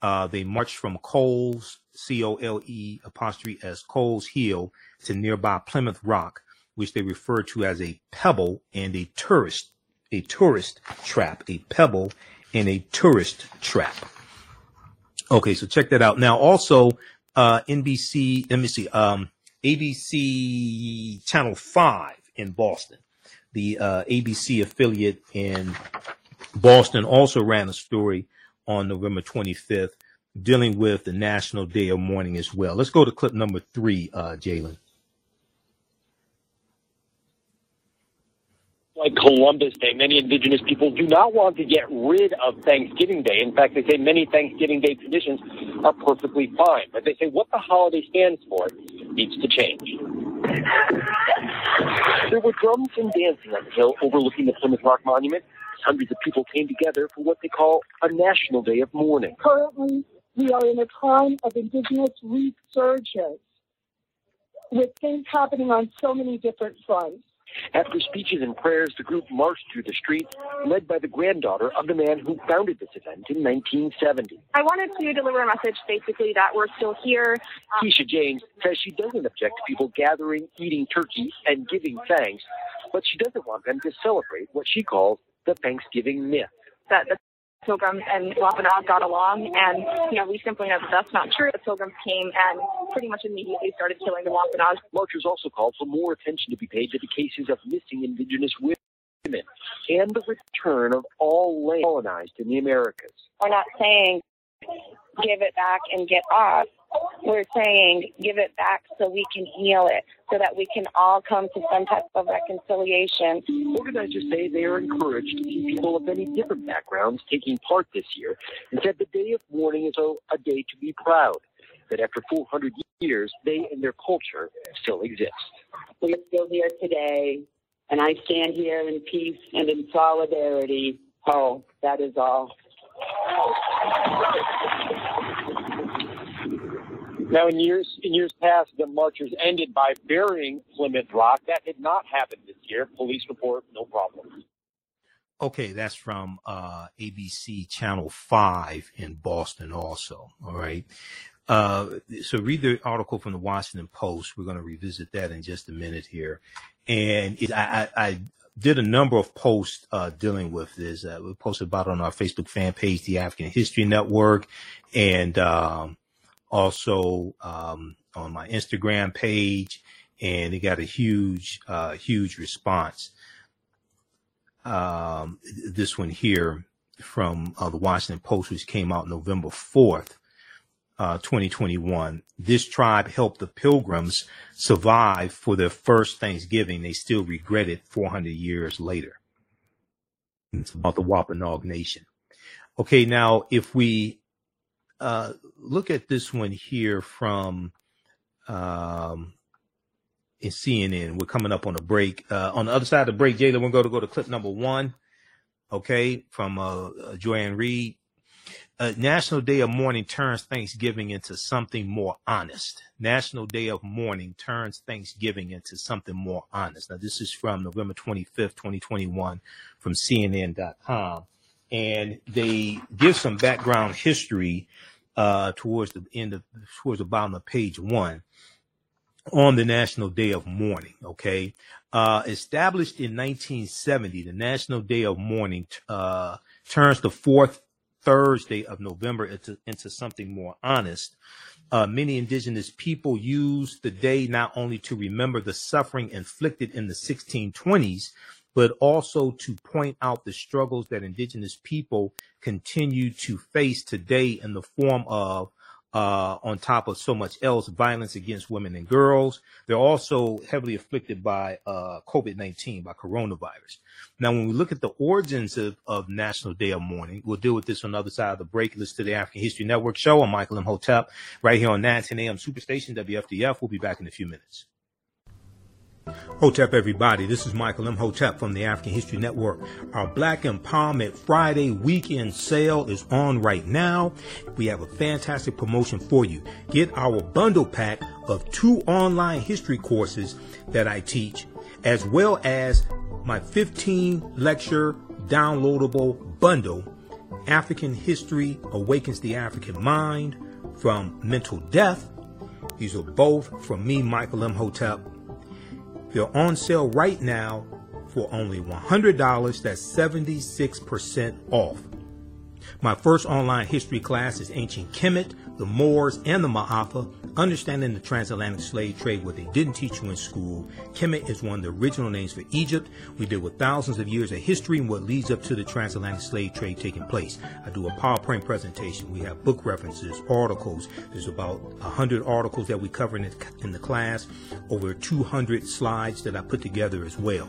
Uh, they marched from Coles, C O L E apostrophe S, Coles Hill to nearby Plymouth Rock, which they referred to as a pebble and a tourist, a tourist trap, a pebble and a tourist trap. Okay, so check that out. Now, also, uh, NBC, let me see, um, ABC Channel 5 in Boston. The uh, ABC affiliate in Boston also ran a story on November 25th dealing with the National Day of Mourning as well. Let's go to clip number three, uh, Jalen. like Columbus Day, many indigenous people do not want to get rid of Thanksgiving Day. In fact, they say many Thanksgiving Day traditions are perfectly fine. But they say what the holiday stands for needs to change. There were drums and dancing on the hill overlooking the Plymouth Rock Monument. Hundreds of people came together for what they call a National Day of Mourning. Currently, we are in a time of indigenous resurgence with things happening on so many different fronts. After speeches and prayers, the group marched through the streets, led by the granddaughter of the man who founded this event in 1970. I wanted to deliver a message basically that we're still here. Um, Keisha James says she doesn't object to people gathering, eating turkey, and giving thanks, but she doesn't want them to celebrate what she calls the Thanksgiving myth. that the Pilgrims and Wampanoag got along, and you know we simply know that that's not true. The Pilgrims came and pretty much immediately started killing the Wampanoag. Marchers also called for more attention to be paid to the cases of missing indigenous women and the return of all land colonized in the Americas. We're not saying give it back and get off. We're saying give it back so we can heal it, so that we can all come to some type of reconciliation. Organizers say they are encouraged to see people of many different backgrounds taking part this year and said the day of mourning is a, a day to be proud, that after 400 years, they and their culture still exist. We're still here today And I stand here in peace and in solidarity. Oh, that is all. Now, in years in years past, the marchers ended by burying Plymouth Rock. That did not happen this year. Police report no problem. Okay, that's from uh, ABC Channel 5 in Boston, also. All right. Uh, so read the article from the Washington Post. We're going to revisit that in just a minute here. And it, I, I, did a number of posts uh, dealing with this. Uh, we posted about on our Facebook fan page, the African History Network, and um, also um, on my Instagram page. And it got a huge, uh, huge response um, this one here from uh, the Washington Post, which came out November 4th, uh, 2021. This tribe helped the pilgrims survive for their first Thanksgiving. They still regret it 400 years later. It's about the Wampanoag Nation. Okay, now if we uh, look at this one here from um, in CNN. We're coming up on a break. Uh, on the other side of the break, Jalen, we're going to go to clip number one. Okay, from uh, uh, Joy-Ann Uh, National Day of Mourning turns Thanksgiving into something more honest. National Day of Mourning turns Thanksgiving into something more honest. Now, this is from November 25th, 2021 from CNN.com. And they give some background history uh, towards the end of, towards the bottom of page one on the National Day of Mourning. Okay. Uh, established in 1970, the National Day of Mourning uh, turns the fourth Thursday of November into, into something more honest. Uh, many indigenous people use the day not only to remember the suffering inflicted in the 1620s, but also to point out the struggles that indigenous people continue to face today in the form of uh, on top of so much else, violence against women and girls. They're also heavily afflicted by uh, COVID-19, by coronavirus. Now, when we look at the origins of, of National Day of Mourning, we'll deal with this on the other side of the break. Listen to the African History Network show. I'm Michael Imhotep right here on 910 AM Superstation, WFDF. We'll be back in a few minutes. Hotep, everybody. This is Michael Imhotep from the African History Network. Our Black Empowerment Friday weekend sale is on right now. We have a fantastic promotion for you. Get our bundle pack of two online history courses that I teach, as well as my 15 lecture downloadable bundle, African History Awakens the African Mind from Mental Death. These are both from me, Michael Imhotep they're on sale right now for only $100. That's 76% off. My first online history class is Ancient Kemet, the Moors, and the Ma'afa, understanding the transatlantic slave trade, what they didn't teach you in school. Kemet is one of the original names for Egypt. We deal with thousands of years of history and what leads up to the transatlantic slave trade taking place. I do a PowerPoint presentation. We have book references, articles. There's about 100 articles that we cover in the, in the class, over 200 slides that I put together as well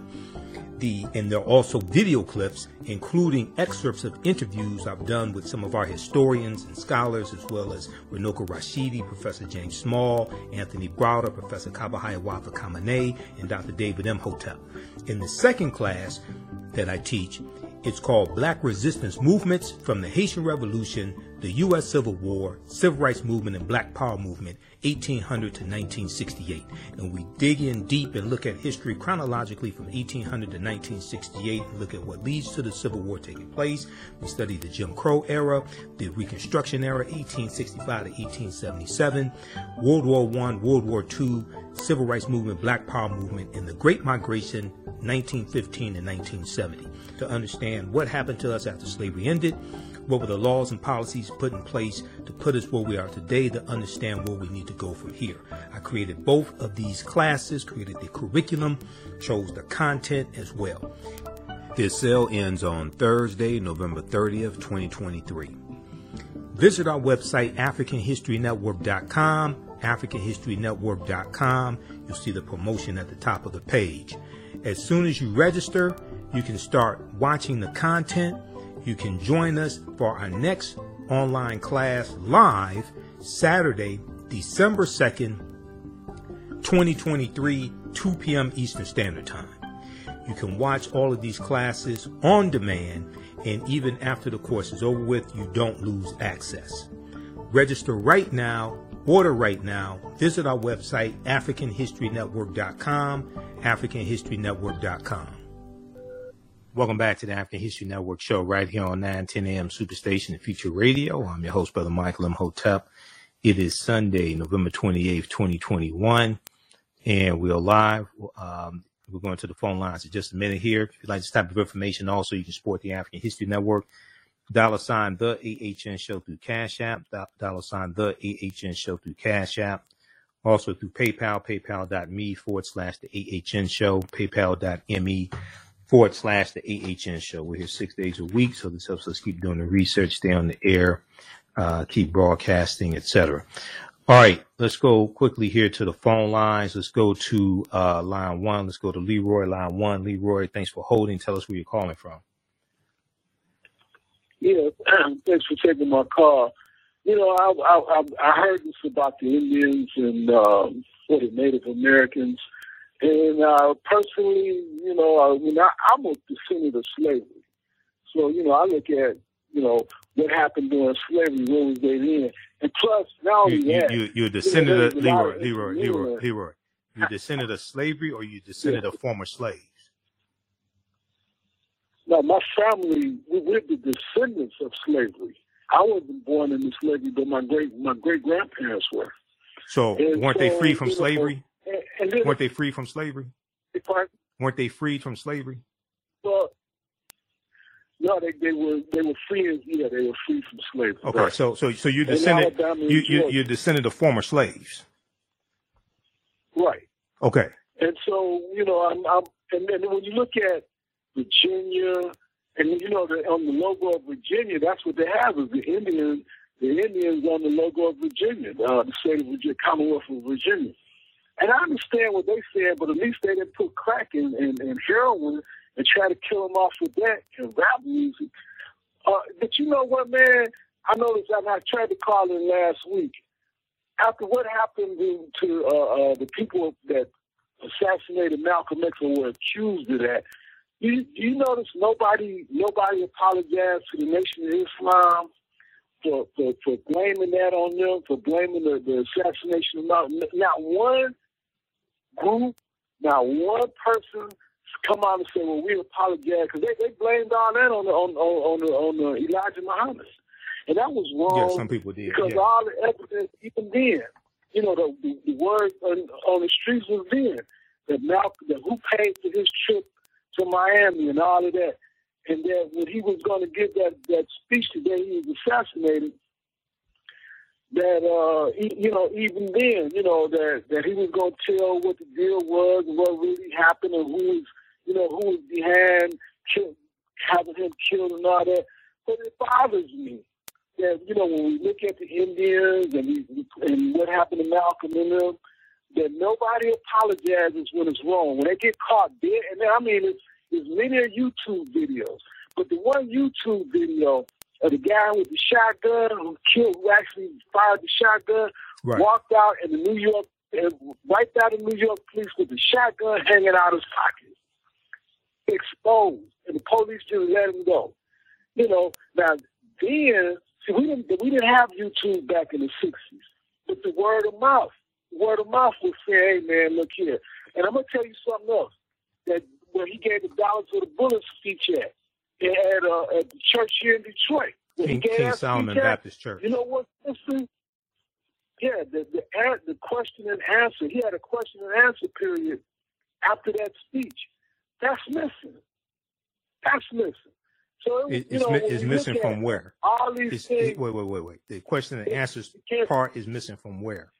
the and there are also video clips including excerpts of interviews I've done with some of our historians and scholars as well as Runoko Rashidi, Professor James Small, Anthony Browder, Professor Kaba Hiawatha Kamene, and Dr. David Imhotep. In the second class that I teach, it's called Black Resistance Movements from the Haitian Revolution, the U.S. Civil War, Civil Rights Movement, and Black Power Movement 1800 to 1968. And we dig in deep and look at history chronologically from 1800 to 1968 and look at what leads to the Civil War taking place. We study the Jim Crow era, the Reconstruction era, 1865 to 1877, World War I, World War II, Civil Rights Movement, Black Power Movement, and the Great Migration, 1915 to 1970, to understand what happened to us after slavery ended what were the laws and policies put in place to put us where we are today to understand where we need to go from here. I created both of these classes, created the curriculum, chose the content as well. This sale ends on Thursday, November 30th, 2023. Visit our website, AfricanHistoryNetwork.com, AfricanHistoryNetwork.com. You'll see the promotion at the top of the page. As soon as you register, you can start watching the content you can join us for our next online class live Saturday, December 2nd, 2023, 2 p.m. Eastern Standard Time. You can watch all of these classes on demand, and even after the course is over with, you don't lose access. Register right now, order right now. Visit our website, AfricanHistoryNetwork.com, AfricanHistoryNetwork.com. Welcome back to the African History Network show right here on 910 AM Superstation and Future Radio. I'm your host, Brother Michael Imhotep. It is Sunday, November 28th, 2021, and we're live. Um, we're going to the phone lines in just a minute here. If you'd like this type of information, also you can support the African History Network. Dollar sign the AHN show through Cash App. Dollar sign the AHN show through Cash App. Also through PayPal, paypal.me forward slash the AHN show, paypal.me forward slash the AHN show. We're here six days a week, so this helps us keep doing the research, stay on the air, uh, keep broadcasting, etc. All right, let's go quickly here to the phone lines. Let's go to uh, line one. Let's go to Leroy, line one. Leroy, thanks for holding. Tell us where you're calling from. Yeah, thanks for taking my call. You know, I I, I heard this about the Indians and um, or the Native Americans, and uh, personally, you know, I mean, I, I'm a descendant of slavery, so you know, I look at you know what happened during slavery, where was they in, and plus, now you, that, you, you're descendant of Leroy, Leroy, Leroy, Leroy. You're descendant of slavery, or you descendant of former slaves? No, my family, we, we're the descendants of slavery. I wasn't born into slavery, but my great my great grandparents were. So And weren't they free from you know, slavery? And, and Weren't they free from slavery? I, Weren't they freed from slavery? well, no, they, they were they were free. Yeah, they were free from slavery. Okay, Right. so so so you're In descendant. You you you're descendant of former slaves. right. Okay. And so, you know, I'm, I'm and then when you look at Virginia, and you know, the, on the logo of Virginia, that's what they have is the Indian, the Indians on the logo of Virginia, uh, the state of Virginia, Commonwealth of Virginia. And I understand what they said, but at least they didn't put crack in and, and heroin and try to kill them off with that and rap music. Uh, but you know what, man? I noticed, and I tried to call in last week. After what happened to, uh, uh, the people that assassinated Malcolm X or were accused of that, you, you notice nobody nobody apologized to the Nation of Islam for, for, for blaming that on them, for blaming the, the assassination of Malcolm. Not one group, not one person come out and say, "Well, we apologize," because they, they blamed all that on the on on on, the, on the Elijah Muhammad, and that was wrong. Yeah, some people did. because Yeah. all the evidence even then, you know, the the, the word on, on the streets was then that Malcolm, that who paid for his trip to Miami and all of that, and that when he was going to give that that speech the day he was assassinated, that uh, he, you know, even then, you know, that that he was going to tell what the deal was and what really happened and who was, you know, who was behind kill, having him killed and all that. But it bothers me that you know when we look at the Indians and we, and what happened to Malcolm and them, that nobody apologizes when it's wrong. When they get caught dead, and I mean, it's, it's many YouTube videos, but the one YouTube video of the guy with the shotgun who killed, who actually fired the shotgun, Right. walked out in the New York, and wiped out the New York police with the shotgun hanging out his pocket, exposed, and the police just let him go. You know, now then, see, we didn't we didn't have YouTube back in the '60s, but the word of mouth, word of mouth was saying, "Hey, man, look here." And I'm gonna tell you something else. That where he gave the dollars for the bullets speech at, uh, at the church here in Detroit. King, King Solomon speech at, Baptist Church. you know what, sister? Yeah, the the the question and answer. He had a question and answer period after that speech. That's missing. That's missing. So it, it's know, it's missing from where? All these It's, things. it, wait, wait, wait, wait. The question and answers part is missing from where?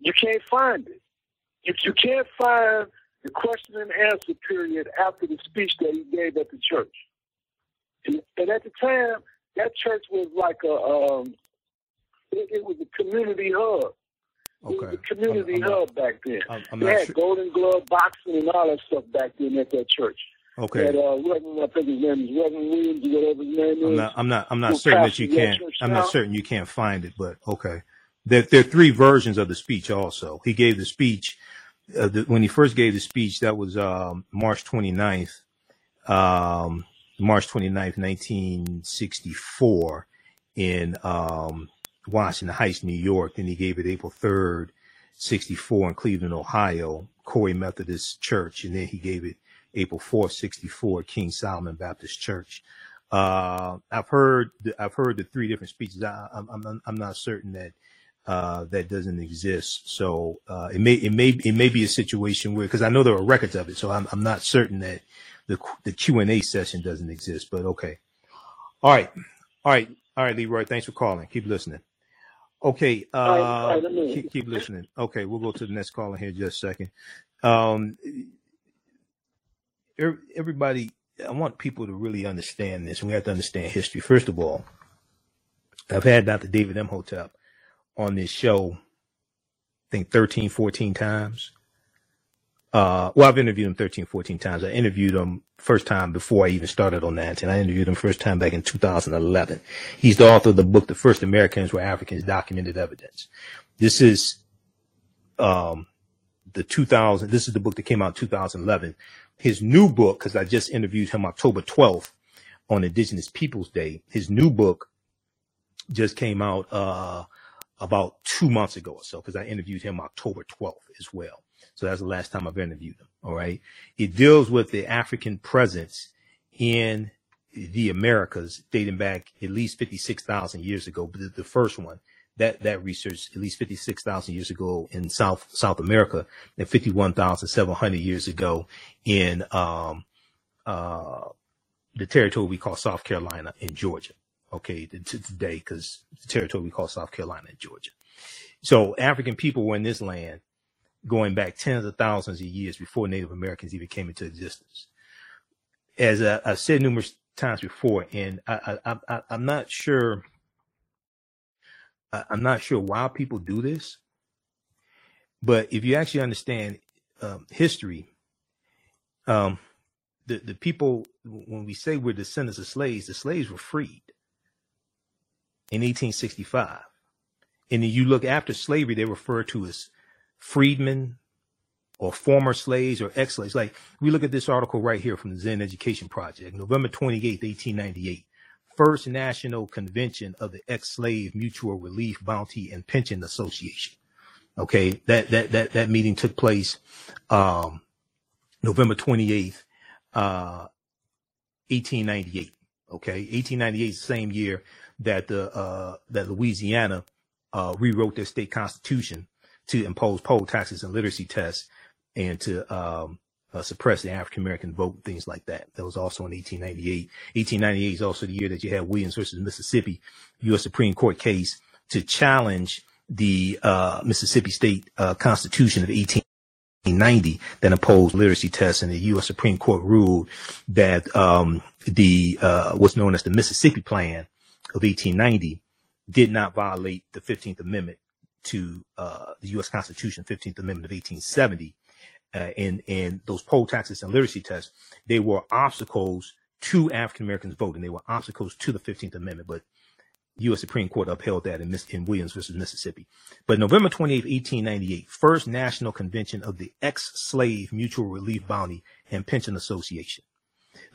You can't find it. If you can't find the question and answer period after the speech that he gave at the church, and, and at the time, that church was like a, um, it, it was a community hub. Okay. It was a community I'm- I'm hub back then. I'm, I'm they had sure. Golden Glove boxing and all that stuff back then at that church. Okay. That uh, Reverend, I think his name is Reverend Williams, or whatever his name I'm is. not. I'm not. I'm not certain that you can't. I'm not certain you can't find it, but okay. There, there are three versions of the speech. Also, he gave the speech uh, the, when he first gave the speech, that was um, March 29th, um, March 29th, 1964, in um, Washington Heights, New York. Then he gave it April 3rd, 64, in Cleveland, Ohio, Cory Methodist Church. And then he gave it April 4th, 64, King Solomon Baptist Church. Uh, I've heard the, I've heard the three different speeches. I, I'm, I'm I'm not certain that uh, that doesn't exist. So uh, it may it may it may be a situation where because I know there are records of it, so I'm I'm not certain that the the Q and A session doesn't exist. But okay, all right, all right, all right, Leroy. Thanks for calling. Keep listening. Okay, uh, keep, keep listening. Okay, we'll go to the next caller here in just a second. Um, everybody, I want people to really understand this. We have to understand history. First of all, I've had Dr. David Imhotep on this show, I think 13, 14 times. Uh, well, I've interviewed him 13, 14 times. I interviewed him first time before I even started on that. And I interviewed him first time back in 2011. He's the author of the book, The First Americans Were Africans Documented Evidence. This is, um, the 2000, this is the book that came out in 2011. His new book, cause I just interviewed him October 12th on Indigenous Peoples Day. His new book just came out, uh, about two months ago or so, because I interviewed him October 12th as well. So that's the last time I've interviewed him. All right. It deals with the African presence in the Americas dating back at least 56,000 years ago. But the, first one, that, that research at least 56,000 years ago in South, South America and 51,700 years ago in, um, uh, the territory we call South Carolina and Georgia okay, to today, because the territory we call South Carolina and Georgia. So African people were in this land going back tens of thousands of years before Native Americans even came into existence. As I, have said numerous times before, and I, I, I, I'm not sure, I'm not sure why people do this, but if you actually understand um, history, um, the the people when we say we're descendants of slaves, the slaves were freed in 1865. And then you look after slavery, they refer to as freedmen or former slaves or ex-slaves. Like we look at this article right here from the Zinn Education Project, November 28, 1898. First National Convention of the Ex-Slave Mutual Relief Bounty and Pension Association. Okay, that that that that meeting took place um, November 28th, uh, 1898. Okay, 1898 is the same year that the uh, that Louisiana uh, rewrote their state constitution to impose poll taxes and literacy tests and to um, uh, suppress the African American vote, things like that. That was also in 1898. 1898 is also the year that you had Williams versus Mississippi, U.S. Supreme Court case to challenge the uh, Mississippi State uh, Constitution of 1890 that imposed literacy tests, and the U.S. Supreme Court ruled that um, the uh, what's known as the Mississippi Plan of 1890 did not violate the 15th Amendment to uh, the U.S. Constitution, 15th Amendment of 1870. Uh, and, and those poll taxes and literacy tests, they were obstacles to African Americans voting. They were obstacles to the 15th Amendment, but U.S. Supreme Court upheld that in, in Williams versus Mississippi. But November 28, 1898, first national convention of the ex-slave mutual relief bounty and pension association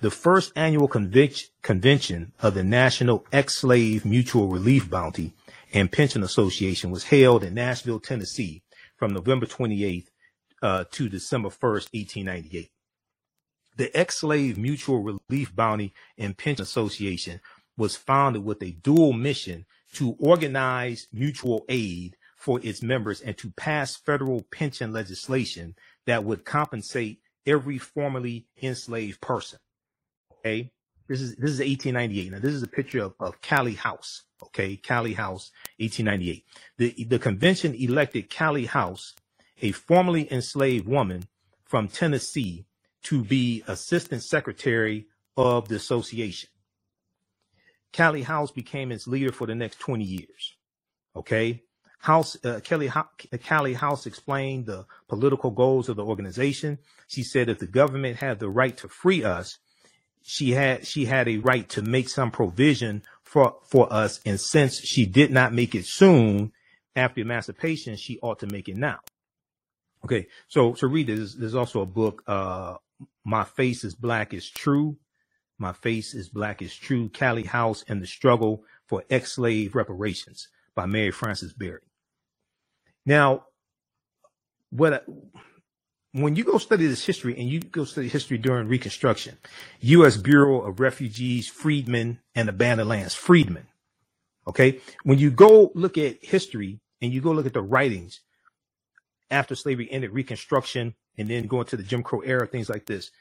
the first annual convention of the National Ex-Slave Mutual Relief Bounty and Pension Association was held in Nashville, Tennessee from November 28th uh, to December 1st, 1898. The Ex-Slave Mutual Relief Bounty and Pension Association was founded with a dual mission to organize mutual aid for its members and to pass federal pension legislation that would compensate every formerly enslaved person. Okay. This is, this is 1898. Now, this is a picture of, of Callie House. Okay. Callie House, 1898. The, the convention elected Callie House, a formerly enslaved woman from Tennessee, to be assistant secretary of the association. Callie House became its leader for the next 20 years. Okay. House, uh, Kelly, Callie House explained the political goals of the organization. She said if the government had the right to free us, she had she had a right to make some provision for for us and since she did not make it soon after emancipation she ought to make it now Okay, so so read this. There's also a book. Uh, My face is black is true. My face is black is true. Callie House and the struggle for ex-slave reparations by Mary Frances Berry. Now, what when you go study this history and you go study history during Reconstruction, U.S. Bureau of Refugees, Freedmen, and Abandoned Lands, Freedmen. Okay, when you go look at history and you go look at the writings after slavery ended, Reconstruction, and then going to the Jim Crow era, things like this,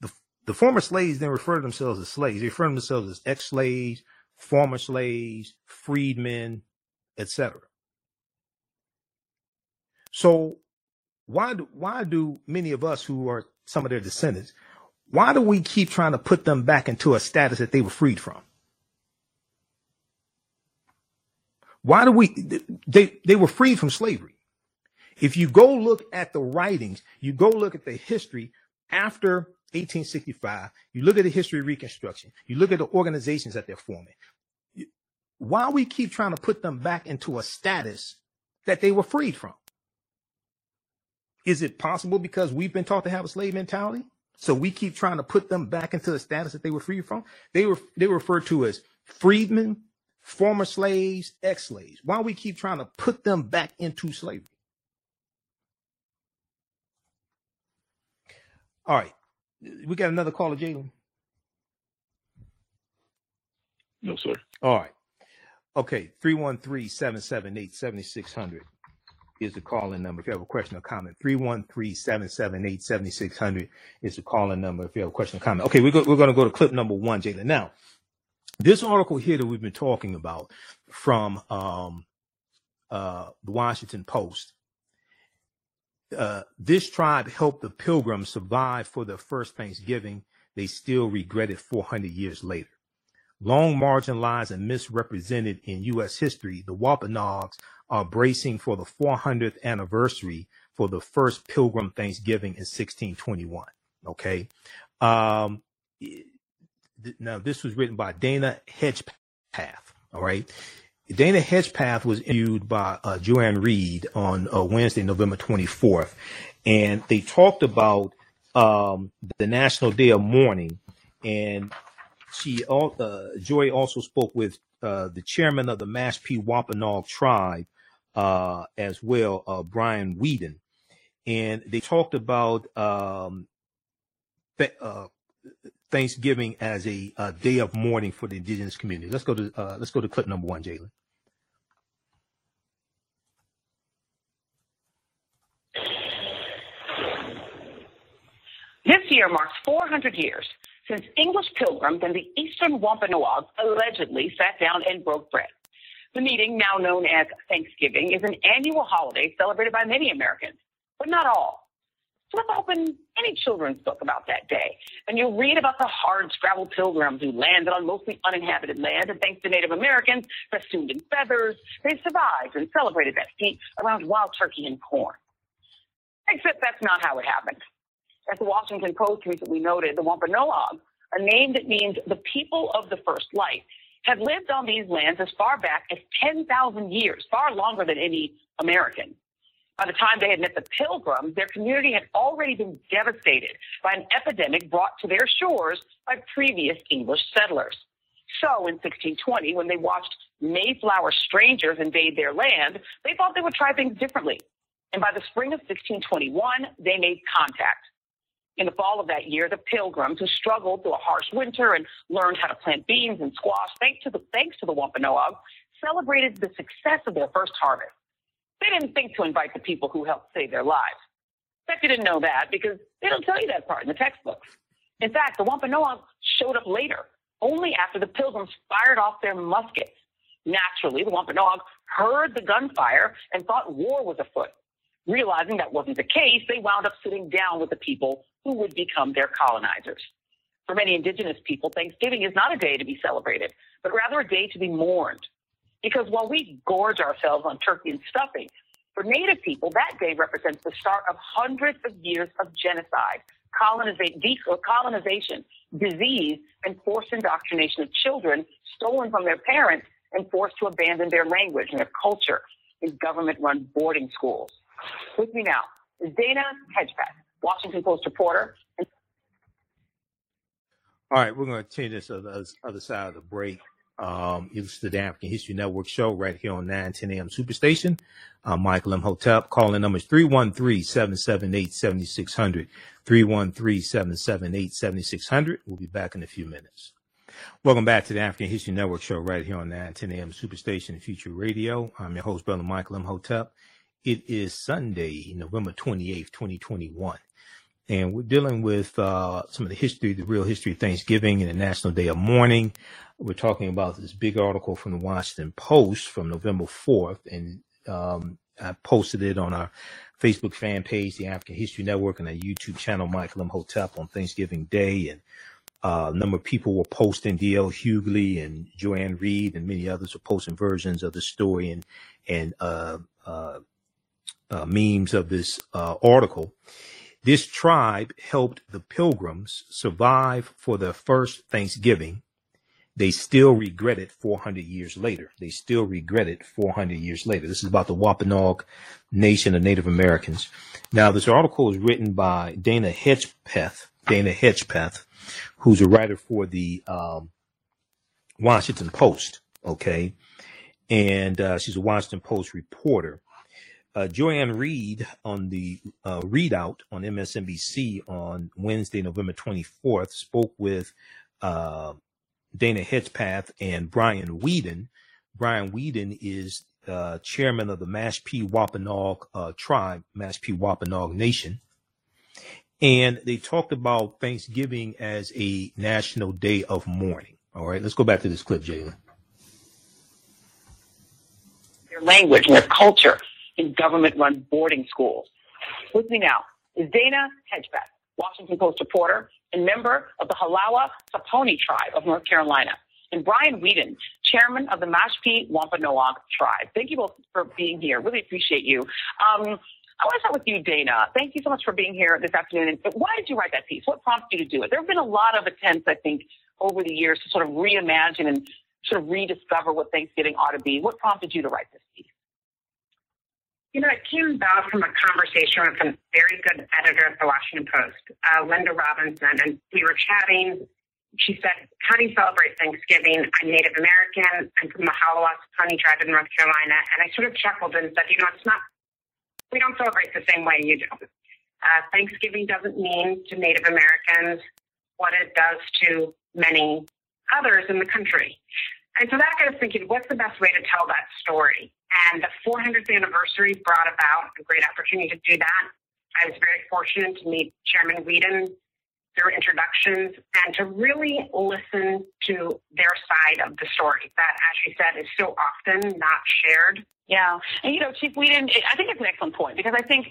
the the former slaves then refer to themselves as slaves. They refer to themselves as ex-slaves, former slaves, freedmen, etc. So why do why do many of us who are some of their descendants, why do we keep trying to put them back into a status that they were freed from? Why do we they they were freed from slavery? If you go look at the writings, you go look at the history after 1865, you look at the history of Reconstruction, you look at the organizations that they're forming. Why we keep trying to put them back into a status that they were freed from? Is it possible because we've been taught to have a slave mentality? So we keep trying to put them back into the status that they were free from. They were they were referred to as freedmen, former slaves, ex-slaves. Why we keep trying to put them back into slavery? All right. We got another caller, Jalen. No, sir. All right. Okay. 313 778 7600 is the calling number. If you have a question or comment, 313-778-7600 is the calling number. If you have a question or comment. Okay, we're, go, we're going to go to clip number one, Jalen. Now, this article here that we've been talking about from um, uh, the Washington Post, uh, this tribe helped the pilgrims survive for their first Thanksgiving. They still regret it 400 years later. Long marginalized and misrepresented in U.S. history, the Wampanoags are bracing for the 400th anniversary for the first Pilgrim Thanksgiving in 1621. Okay. Um, now, this was written by Dana Hedgpeth. All right. Dana Hedgpeth was interviewed by uh, Joy-Ann Reid on uh, Wednesday, November 24th, and they talked about um, the National Day of Mourning. And she, uh, Joy also spoke with uh, the chairman of the Mashpee Wampanoag tribe, uh, as well, uh, Brian Weeden, and they talked about um, th- uh, Thanksgiving as a, a, day of mourning for the indigenous community. Let's go to uh, let's go to clip number one, Jalen. This year marks 400 years since English pilgrims and the Eastern Wampanoag allegedly sat down and broke bread. The meeting, now known as Thanksgiving, is an annual holiday celebrated by many Americans, but not all. Flip open any children's book about that day, and you'll read about the hard-scrabble pilgrims who landed on mostly uninhabited land, and thanks to Native Americans, festooned in feathers, they survived and celebrated that feat around wild turkey and corn. Except that's not how it happened. As the Washington Post recently noted, the Wampanoag, a name that means the people of the first light, had lived on these lands as far back as 10,000 years, far longer than any American. By the time they had met the pilgrims, their community had already been devastated by an epidemic brought to their shores by previous English settlers. So in 1620, when they watched Mayflower strangers invade their land, they thought they would try things differently. And by the spring of 1621, they made contact. In the fall of that year, the Pilgrims, who struggled through a harsh winter and learned how to plant beans and squash thanks to the, thanks to the Wampanoag, celebrated the success of their first harvest. They didn't think to invite the people who helped save their lives. Bet you didn't know that because they don't tell you that part in the textbooks. In fact, the Wampanoag showed up later, only after the Pilgrims fired off their muskets. Naturally, the Wampanoag heard the gunfire and thought war was afoot. Realizing that wasn't the case, they wound up sitting down with the people who would become their colonizers. For many indigenous people, Thanksgiving is not a day to be celebrated, but rather a day to be mourned. Because while we gorge ourselves on turkey and stuffing, for Native people, that day represents the start of hundreds of years of genocide, colonization, disease, and forced indoctrination of children stolen from their parents and forced to abandon their language and their culture in government run boarding schools. With me now is Dana Hedgpeth, Washington Post reporter. All right, we're going to change this the other side of the break. Um, to the African History Network show right here on 9 10 a.m. Superstation. I'm Michael Imhotep. Calling numbers 313 778 7600. 313 778 7600. We'll be back in a few minutes. Welcome back to the African History Network show right here on 9 10 a.m. Superstation Future Radio. I'm your host, Brother Michael Imhotep. It is Sunday, November 28th, 2021 and we're dealing with uh, some of the history, the real history of Thanksgiving and the National Day of Mourning. We're talking about this big article from the Washington Post from November 4th, and um, I posted it on our Facebook fan page, the African History Network, and our YouTube channel, Michael Imhotep, on Thanksgiving Day. And uh, a number of people were posting, D.L. Hughley and Joy-Ann Reid and many others were posting versions of the story and, and uh, uh, uh memes of this uh, article. This tribe helped the pilgrims survive for their first Thanksgiving. They still regret it 400 years later. They still regret it 400 years later. This is about the Wampanoag Nation of Native Americans. Now, this article is written by Dana Hedgpeth, Dana Hedgpeth, who's a writer for the um, Washington Post. Okay. And uh, she's a Washington Post reporter uh, Joy-Ann Reid on the uh, ReidOut on MSNBC on Wednesday, November 24th, spoke with uh, Dana Hedgpeth and Brian Weeden. Brian Weeden is uh, chairman of the Mashpee Wampanoag uh, tribe, Mashpee Wampanoag Nation. And they talked about Thanksgiving as a national day of mourning. All right, let's go back to this clip, Jalen. Their language and their culture in government-run boarding schools. With me now is Dana Hedgpeth, Washington Post reporter and member of the Halawa Saponi tribe of North Carolina, and Brian Weeden, chairman of the Mashpee Wampanoag tribe. Thank you both for being here. Really appreciate you. Um, I want to start with you, Dana. Thank you so much for being here this afternoon. And why did you write that piece? What prompted you to do it? There have been a lot of attempts, I think, over the years to sort of reimagine and sort of rediscover what Thanksgiving ought to be. What prompted you to write this piece? You know, it came about from a conversation with a very good editor at the Washington Post, uh, Linda Robinson, and we were chatting. She said, How do you celebrate Thanksgiving? I'm Native American. I'm from the Halawas Honey tribe in North Carolina. And I sort of chuckled and said, You know, it's not, we don't celebrate the same way you do. Uh, Thanksgiving doesn't mean to Native Americans what it does to many others in the country. And so that got us thinking, what's the best way to tell that story? And the 400th anniversary brought about a great opportunity to do that. I was very fortunate to meet Chairman Weeden through introductions and to really listen to their side of the story that, as you said, is so often not shared. Yeah. And, you know, Chief Weeden, I think it's an excellent point because I think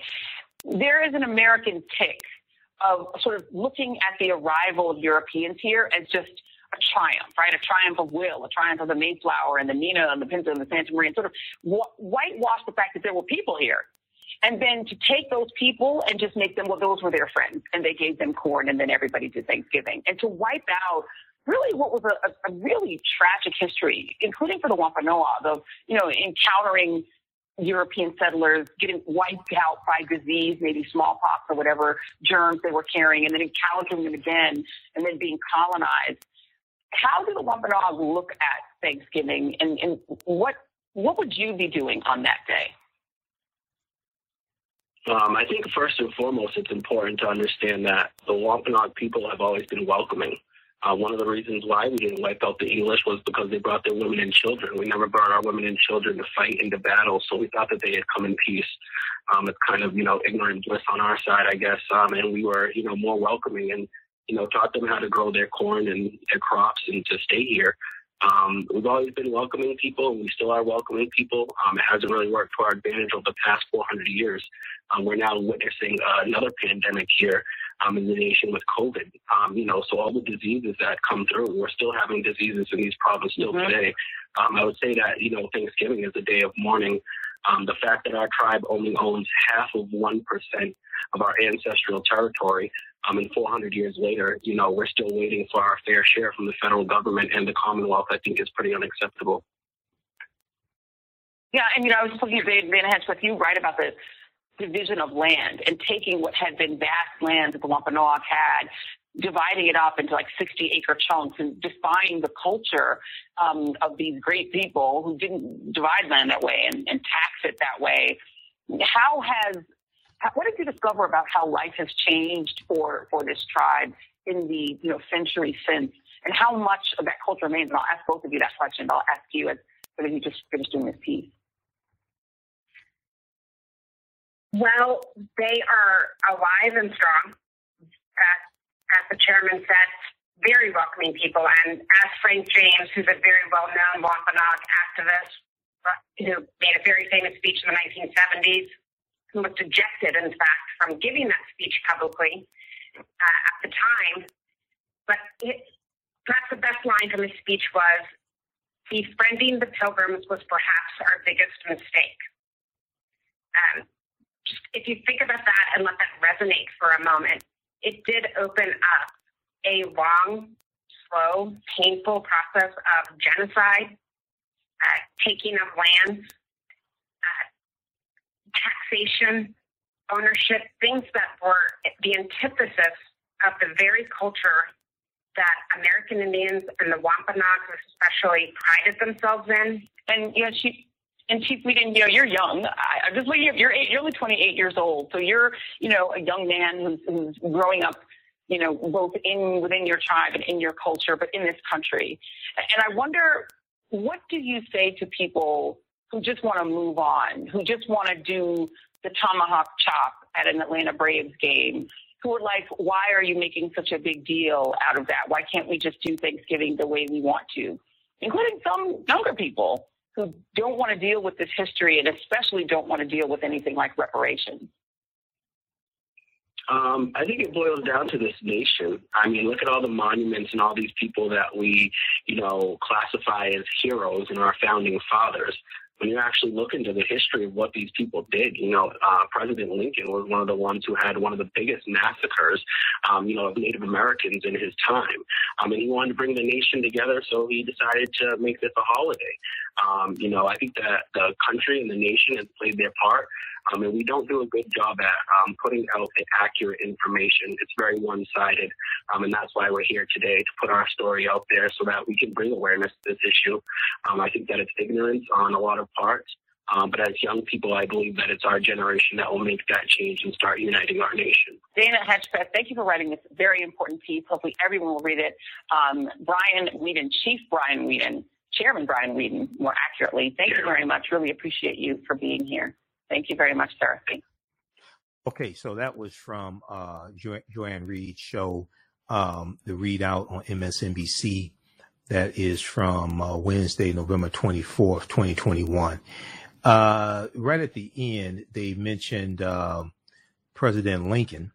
there is an American tick of sort of looking at the arrival of Europeans here as just a triumph, right? A triumph of will, a triumph of the Mayflower and the Nina and the Pinta and the Santa Maria, and sort of whitewash the fact that there were people here. And then to take those people and just make them, well, those were their friends, and they gave them corn, and then everybody did Thanksgiving. And to wipe out really what was a, a really tragic history, including for the Wampanoag, of, you know, encountering European settlers getting wiped out by disease, maybe smallpox or whatever germs they were carrying, and then encountering them again, and then being colonized how do the Wampanoag look at Thanksgiving, and, and what what would you be doing on that day? Um, I think first and foremost, it's important to understand that the Wampanoag people have always been welcoming. Uh, one of the reasons why we didn't wipe out the English was because they brought their women and children. We never brought our women and children to fight into battle, so we thought that they had come in peace. Um, it's kind of, you know, ignorant bliss on our side, I guess, um, and we were, you know, more welcoming. And you know, taught them how to grow their corn and their crops and to stay here. Um, we've always been welcoming people, and we still are welcoming people. Um, it hasn't really worked to our advantage over the past 400 years. Um, we're now witnessing uh, another pandemic here um, in the nation with COVID. Um, you know, so all the diseases that come through, we're still having diseases in these provinces still mm-hmm. today. Um, I would say that you know Thanksgiving is a day of mourning. Um, the fact that our tribe only owns half of one percent of our ancestral territory um, and 400 years later, you know, we're still waiting for our fair share from the federal government and the Commonwealth, I think is pretty unacceptable. Yeah, and you know, I was looking at Dana Hedgpeth. You write about the division of land and taking what had been vast land that the Wampanoag had, dividing it up into like 60 acre chunks and defying the culture um, of these great people who didn't divide land that way and, and tax it that way. How has what did you discover about how life has changed for for this tribe in the you know centuries since, and how much of that culture remains? And I'll ask both of you that question. But I'll ask you as sort of you just finished doing this piece. Well, they are alive and strong. As, as the chairman said, very welcoming people. And as Frank James, who's a very well-known Wampanoag activist, uh, who made a very famous speech in the 1970s, who was ejected, in fact, from giving that speech publicly uh, at the time. But it, perhaps the best line from his speech was, befriending the pilgrims was perhaps our biggest mistake. Um, just if you think about that and let that resonate for a moment, it did open up a long, slow, painful process of genocide, uh, taking of lands, taxation, ownership, things that were the antithesis of the very culture that American Indians and the Wampanoags especially prided themselves in. And you know, she and Chief Weeden, you know, you're young. I, I'm just looking at you're eight, you're only 28 years old, so you're you know a young man who's, who's growing up. You know, both in within your tribe and in your culture, but in this country. And I wonder, what do you say to people who just want to move on, who just want to do the tomahawk chop at an Atlanta Braves game, who are like, why are you making such a big deal out of that? Why can't we just do Thanksgiving the way we want to? Including some younger people who don't want to deal with this history and especially don't want to deal with anything like reparations. Um, I think it boils down to this nation. I mean, look at all the monuments and all these people that we, you know, classify as heroes and our founding fathers when you actually look into the history of what these people did, you know, uh, President Lincoln was one of the ones who had one of the biggest massacres, um, you know, of Native Americans in his time. Um, and he wanted to bring the nation together, so he decided to make this a holiday. Um, you know, I think that the country and the nation has played their part. Um, and we don't do a good job at um, putting out accurate information. It's very one sided. Um, and that's why we're here today to put our story out there so that we can bring awareness to this issue. Um, I think that it's ignorance on a lot of parts. Um, but as young people, I believe that it's our generation that will make that change and start uniting our nation. Dana Hedgpeth, thank you for writing this very important piece. Hopefully everyone will read it. Um, Brian Weeden, Chief Brian Weeden, Chairman Brian Weeden, more accurately, thank you very much. Really appreciate you for being here. Thank you very much, sir. Okay, so that was from uh, jo- Joy-Ann Reid's show, um, the ReidOut on MSNBC. That is from uh, Wednesday, November 24th, 2021. Uh, right at the end, they mentioned uh, President Lincoln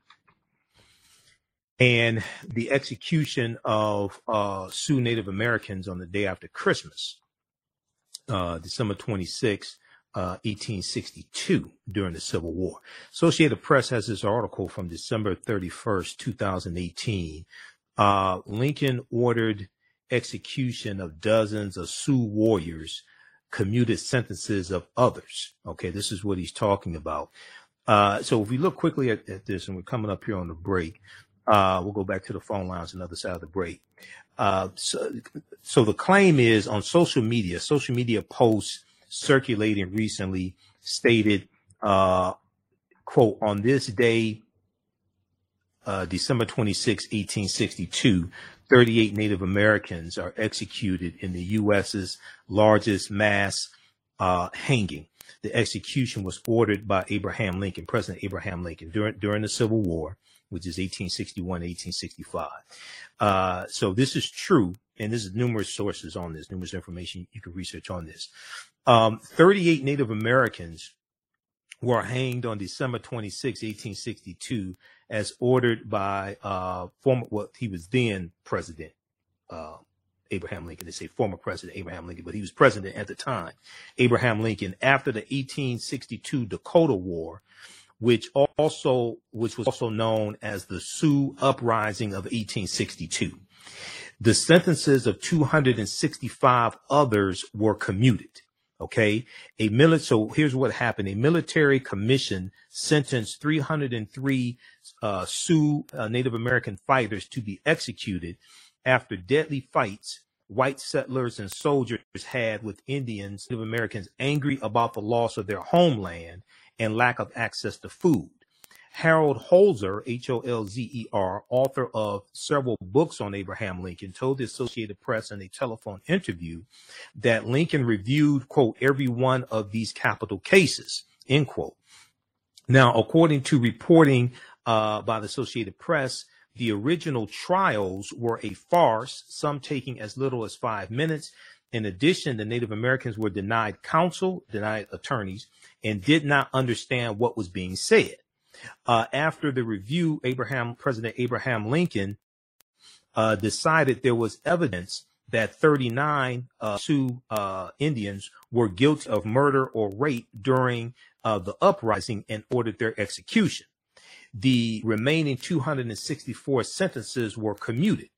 and the execution of uh, Sioux Native Americans on the day after Christmas, uh, December 26th, 1862 uh, during the Civil War. Associated Press has this article from December 31st, 2018. Uh, Lincoln ordered execution of dozens of Sioux warriors, commuted sentences of others. Okay, this is what he's talking about. Uh, so if we look quickly at, at, this, and we're coming up here on the break, uh, we'll go back to the phone lines another side of the break. Uh, so, so the claim is on social media, social media posts circulating recently stated, uh, quote, on this day, uh, December 26, 1862, 38 Native Americans are executed in the U.S.'s largest mass uh, hanging. The execution was ordered by Abraham Lincoln, President Abraham Lincoln, during, during the Civil War, which is 1861, 1865. Uh, so this is true, and there's numerous sources on this, numerous information you can research on this. Um, 38 Native Americans were hanged on December 26, 1862, as ordered by uh, former, what well, he was then president, uh, Abraham Lincoln. They say former president Abraham Lincoln, but he was president at the time. Abraham Lincoln, after the 1862 Dakota War, which also, which was also known as the Sioux Uprising of 1862. The sentences of 265 others were commuted. Okay. A mili- so here's what happened. A military commission sentenced 303 uh, Sioux uh, Native American fighters to be executed after deadly fights white settlers and soldiers had with Indians, Native Americans angry about the loss of their homeland and lack of access to food. Harold Holzer, H O L Z E R, author of several books on Abraham Lincoln, told the Associated Press in a telephone interview that Lincoln reviewed, quote, every one of these capital cases, end quote. Now, according to reporting uh, by the Associated Press, the original trials were a farce, some taking as little as five minutes. In addition, the Native Americans were denied counsel, denied attorneys, and did not understand what was being said. Uh, after the review, Abraham, President Abraham Lincoln uh, decided there was evidence that 39 uh, Sioux uh, Indians were guilty of murder or rape during uh, the uprising and ordered their execution. The remaining 264 sentences were commuted.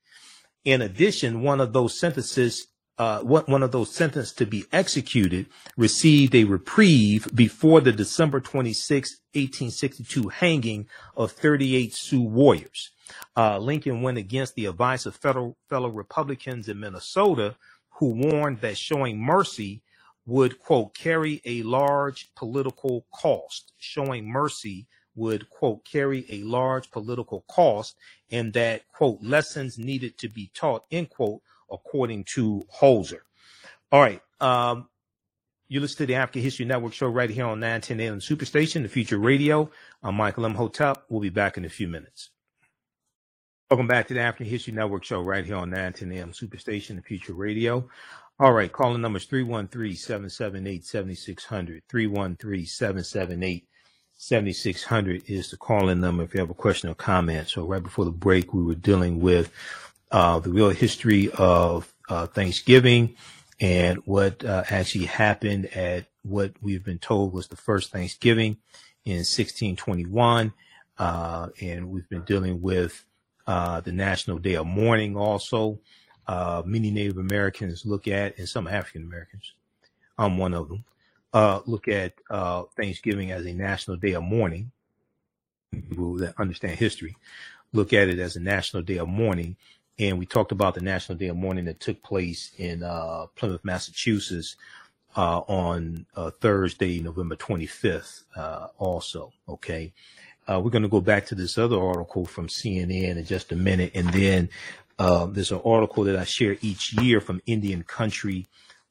In addition, one of those sentences uh, one of those sentenced to be executed received a reprieve before the December 26, 1862 hanging of 38 Sioux warriors. Uh, Lincoln went against the advice of federal, fellow Republicans in Minnesota who warned that showing mercy would, quote, carry a large political cost. Showing mercy would, quote, carry a large political cost and that, quote, lessons needed to be taught, end quote, according to Holzer. All right. Um, you listen to the African History Network show right here on 910 AM Superstation, the Future Radio. I'm Michael Imhotep. We'll be back in a few minutes. Welcome back to the African History Network show right here on 910 AM Superstation, the Future Radio. All right, calling numbers 313-778-7600. 313-778-7600 is the calling number if you have a question or comment. So right before the break, we were dealing with uh, the real history of uh, Thanksgiving and what uh, actually happened at what we've been told was the first Thanksgiving in 1621. Uh, and we've been dealing with uh, the National Day of Mourning also. Uh, many Native Americans look at, and some African Americans, I'm one of them, look at Thanksgiving as a National Day of Mourning. People that understand history look at it as a National Day of Mourning and we talked about the National Day of Mourning that took place in uh, Plymouth, Massachusetts, uh, on uh, Thursday, November 25th. Uh, also, okay. Uh, we're going to go back to this other article from CNN in just a minute, and then uh, there's an article that I share each year from Indian Country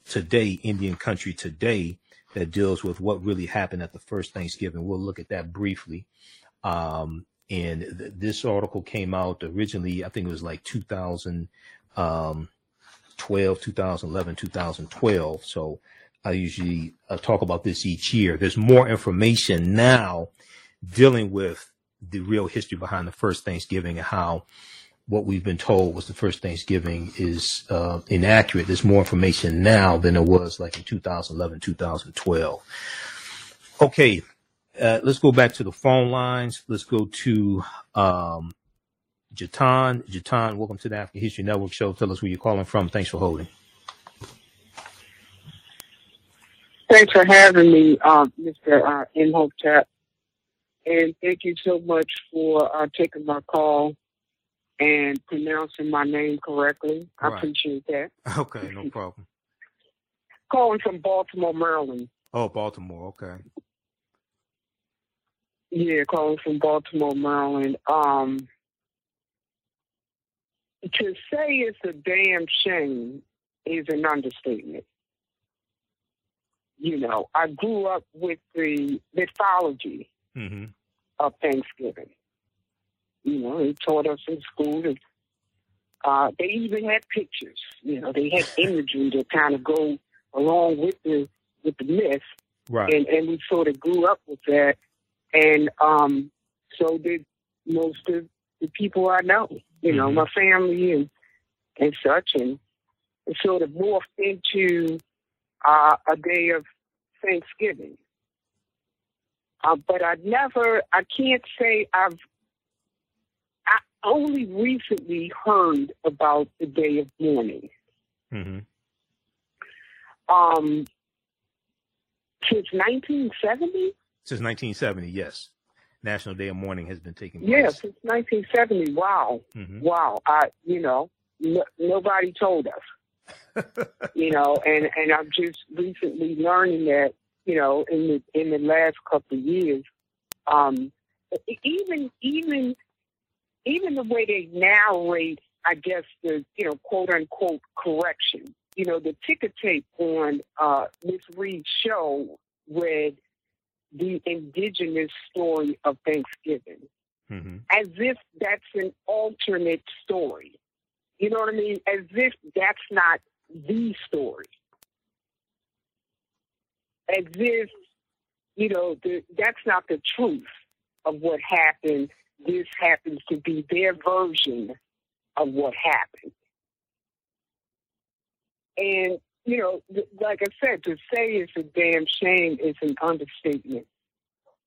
Today, Indian Country Today, that deals with what really happened at the first Thanksgiving. We'll look at that briefly. Um, and th- this article came out originally, I think it was like 2012, um, 2011, 2012. So I usually uh, talk about this each year. There's more information now dealing with the real history behind the first Thanksgiving and how what we've been told was the first Thanksgiving is uh, inaccurate. There's more information now than there was like in 2011, 2012. Okay, uh, let's go back to the phone lines. Let's go to um, Jatan. Jatan, welcome to the African History Network show. Tell us where you're calling from. Thanks for holding. Thanks for having me, uh, Mr. Uh, Imhotep. And thank you so much for uh, taking my call and pronouncing my name correctly. I appreciate that. Okay, no problem. Calling from Baltimore, Maryland. Oh, Baltimore. Okay. Yeah, calling from Baltimore, Maryland. Um, to say it's a damn shame is an understatement. You know, I grew up with the mythology Mm-hmm. of Thanksgiving. You know, they taught us in school, and uh, they even had pictures. You know, they had imagery to kind of go along with the with the myth, Right. and and we sort of grew up with that, and um, so did most of the people I know. You know, Mhm. my family and and such, and it sort of morphed into uh, a day of Thanksgiving. Uh, but I never, I can't say I've, I only recently heard about the day of mourning. Mm-hmm. Um, since 1970. Since 1970, yes. National Day of Mourning has been taking place. Yeah, since 1970. Wow, Mhm. wow. I, you know, no, nobody told us. you know, and and I'm just recently learning that. You know, in the in the last couple of years, um, even even even the way they narrate, I guess the you know quote unquote correction. You know, the ticker tape on uh, Miss Reid's show read the indigenous story of Thanksgiving Mhm. as if that's an alternate story. You know what I mean? As if that's not the story. As if, you know, the, that's not the truth of what happened. This happens to be their version of what happened. And, you know, like I said, to say it's a damn shame is an understatement.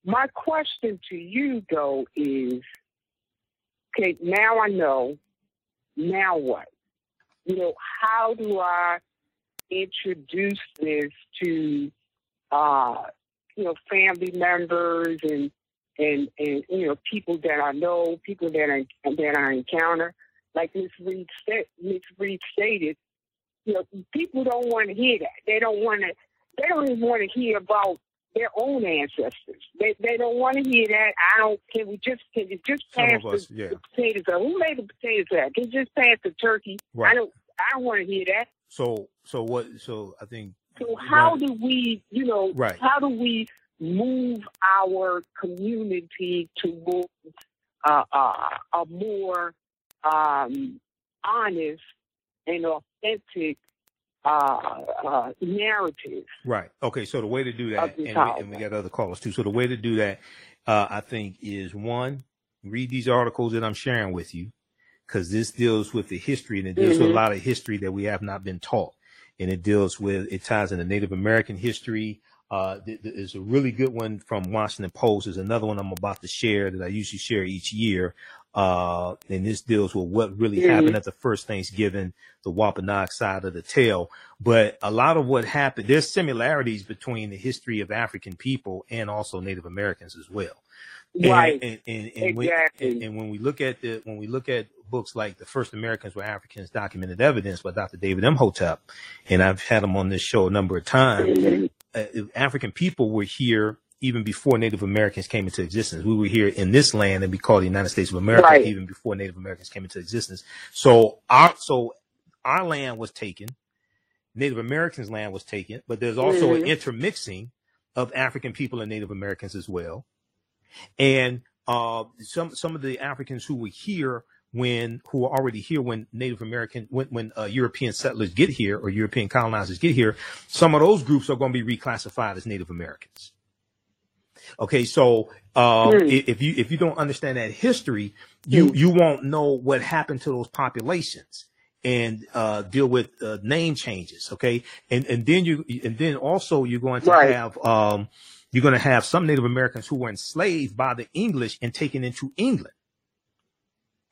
My question to you, though, is okay, now I know, now what? You know, how do I introduce this to, uh, you know, family members and, and, and, you know, people that I know, people that I, that I encounter? Like Miss Reid, sta- Miss Reid stated, you know, people don't want to hear that. They don't want to, they don't even want to hear about their own ancestors. They they don't want to hear that. I don't. Can we just can you just pass us, the, yeah. the potatoes out? Who made the potatoes out? Can just pass the turkey? Right. I don't. I don't want to hear that. So, so what? So I think So how do we, you know, Right. how do we move our community towards uh, uh, a more um, honest and authentic uh, uh, narrative? Right. Okay. So the way to do that, and we, and we got other callers too. So the way to do that, uh, I think, is one, read these articles that I'm sharing with you, because this deals with the history and it deals with a Mhm. lot of history that we have not been taught, and it deals with it ties into Native American history. Uh, th- th- there's a really good one from Washington Post. There's another one I'm about to share that I usually share each year. Uh, and this deals with what really Mhm. happened at the first Thanksgiving, the Wampanoag side of the tale. But a lot of what happened, there's similarities between the history of African people and also Native Americans as well. Right. And, and, and, when, Exactly. and, and when we look at the, when we look at books like The First Americans Were Africans Documented Evidence by Dr. David Imhotep, and I've had him on this show a number of times, uh, African people were here even before Native Americans came into existence. We were here in this land and we called the United States of America Right. even before Native Americans came into existence. So our, so our land was taken. Native Americans' land was taken, but there's also an Mhm. intermixing of African people and Native Americans as well. And uh, some some of the Africans who were here when who were already here when Native American when when uh, European settlers get here or European colonizers get here, some of those groups are going to be reclassified as Native Americans. Okay, so um, i- if you if you don't understand that history, you you won't know what happened to those populations and uh, deal with uh, name changes. Okay, and and then you and then also you're going to Right. have um, you're going to have some Native Americans who were enslaved by the English and taken into England.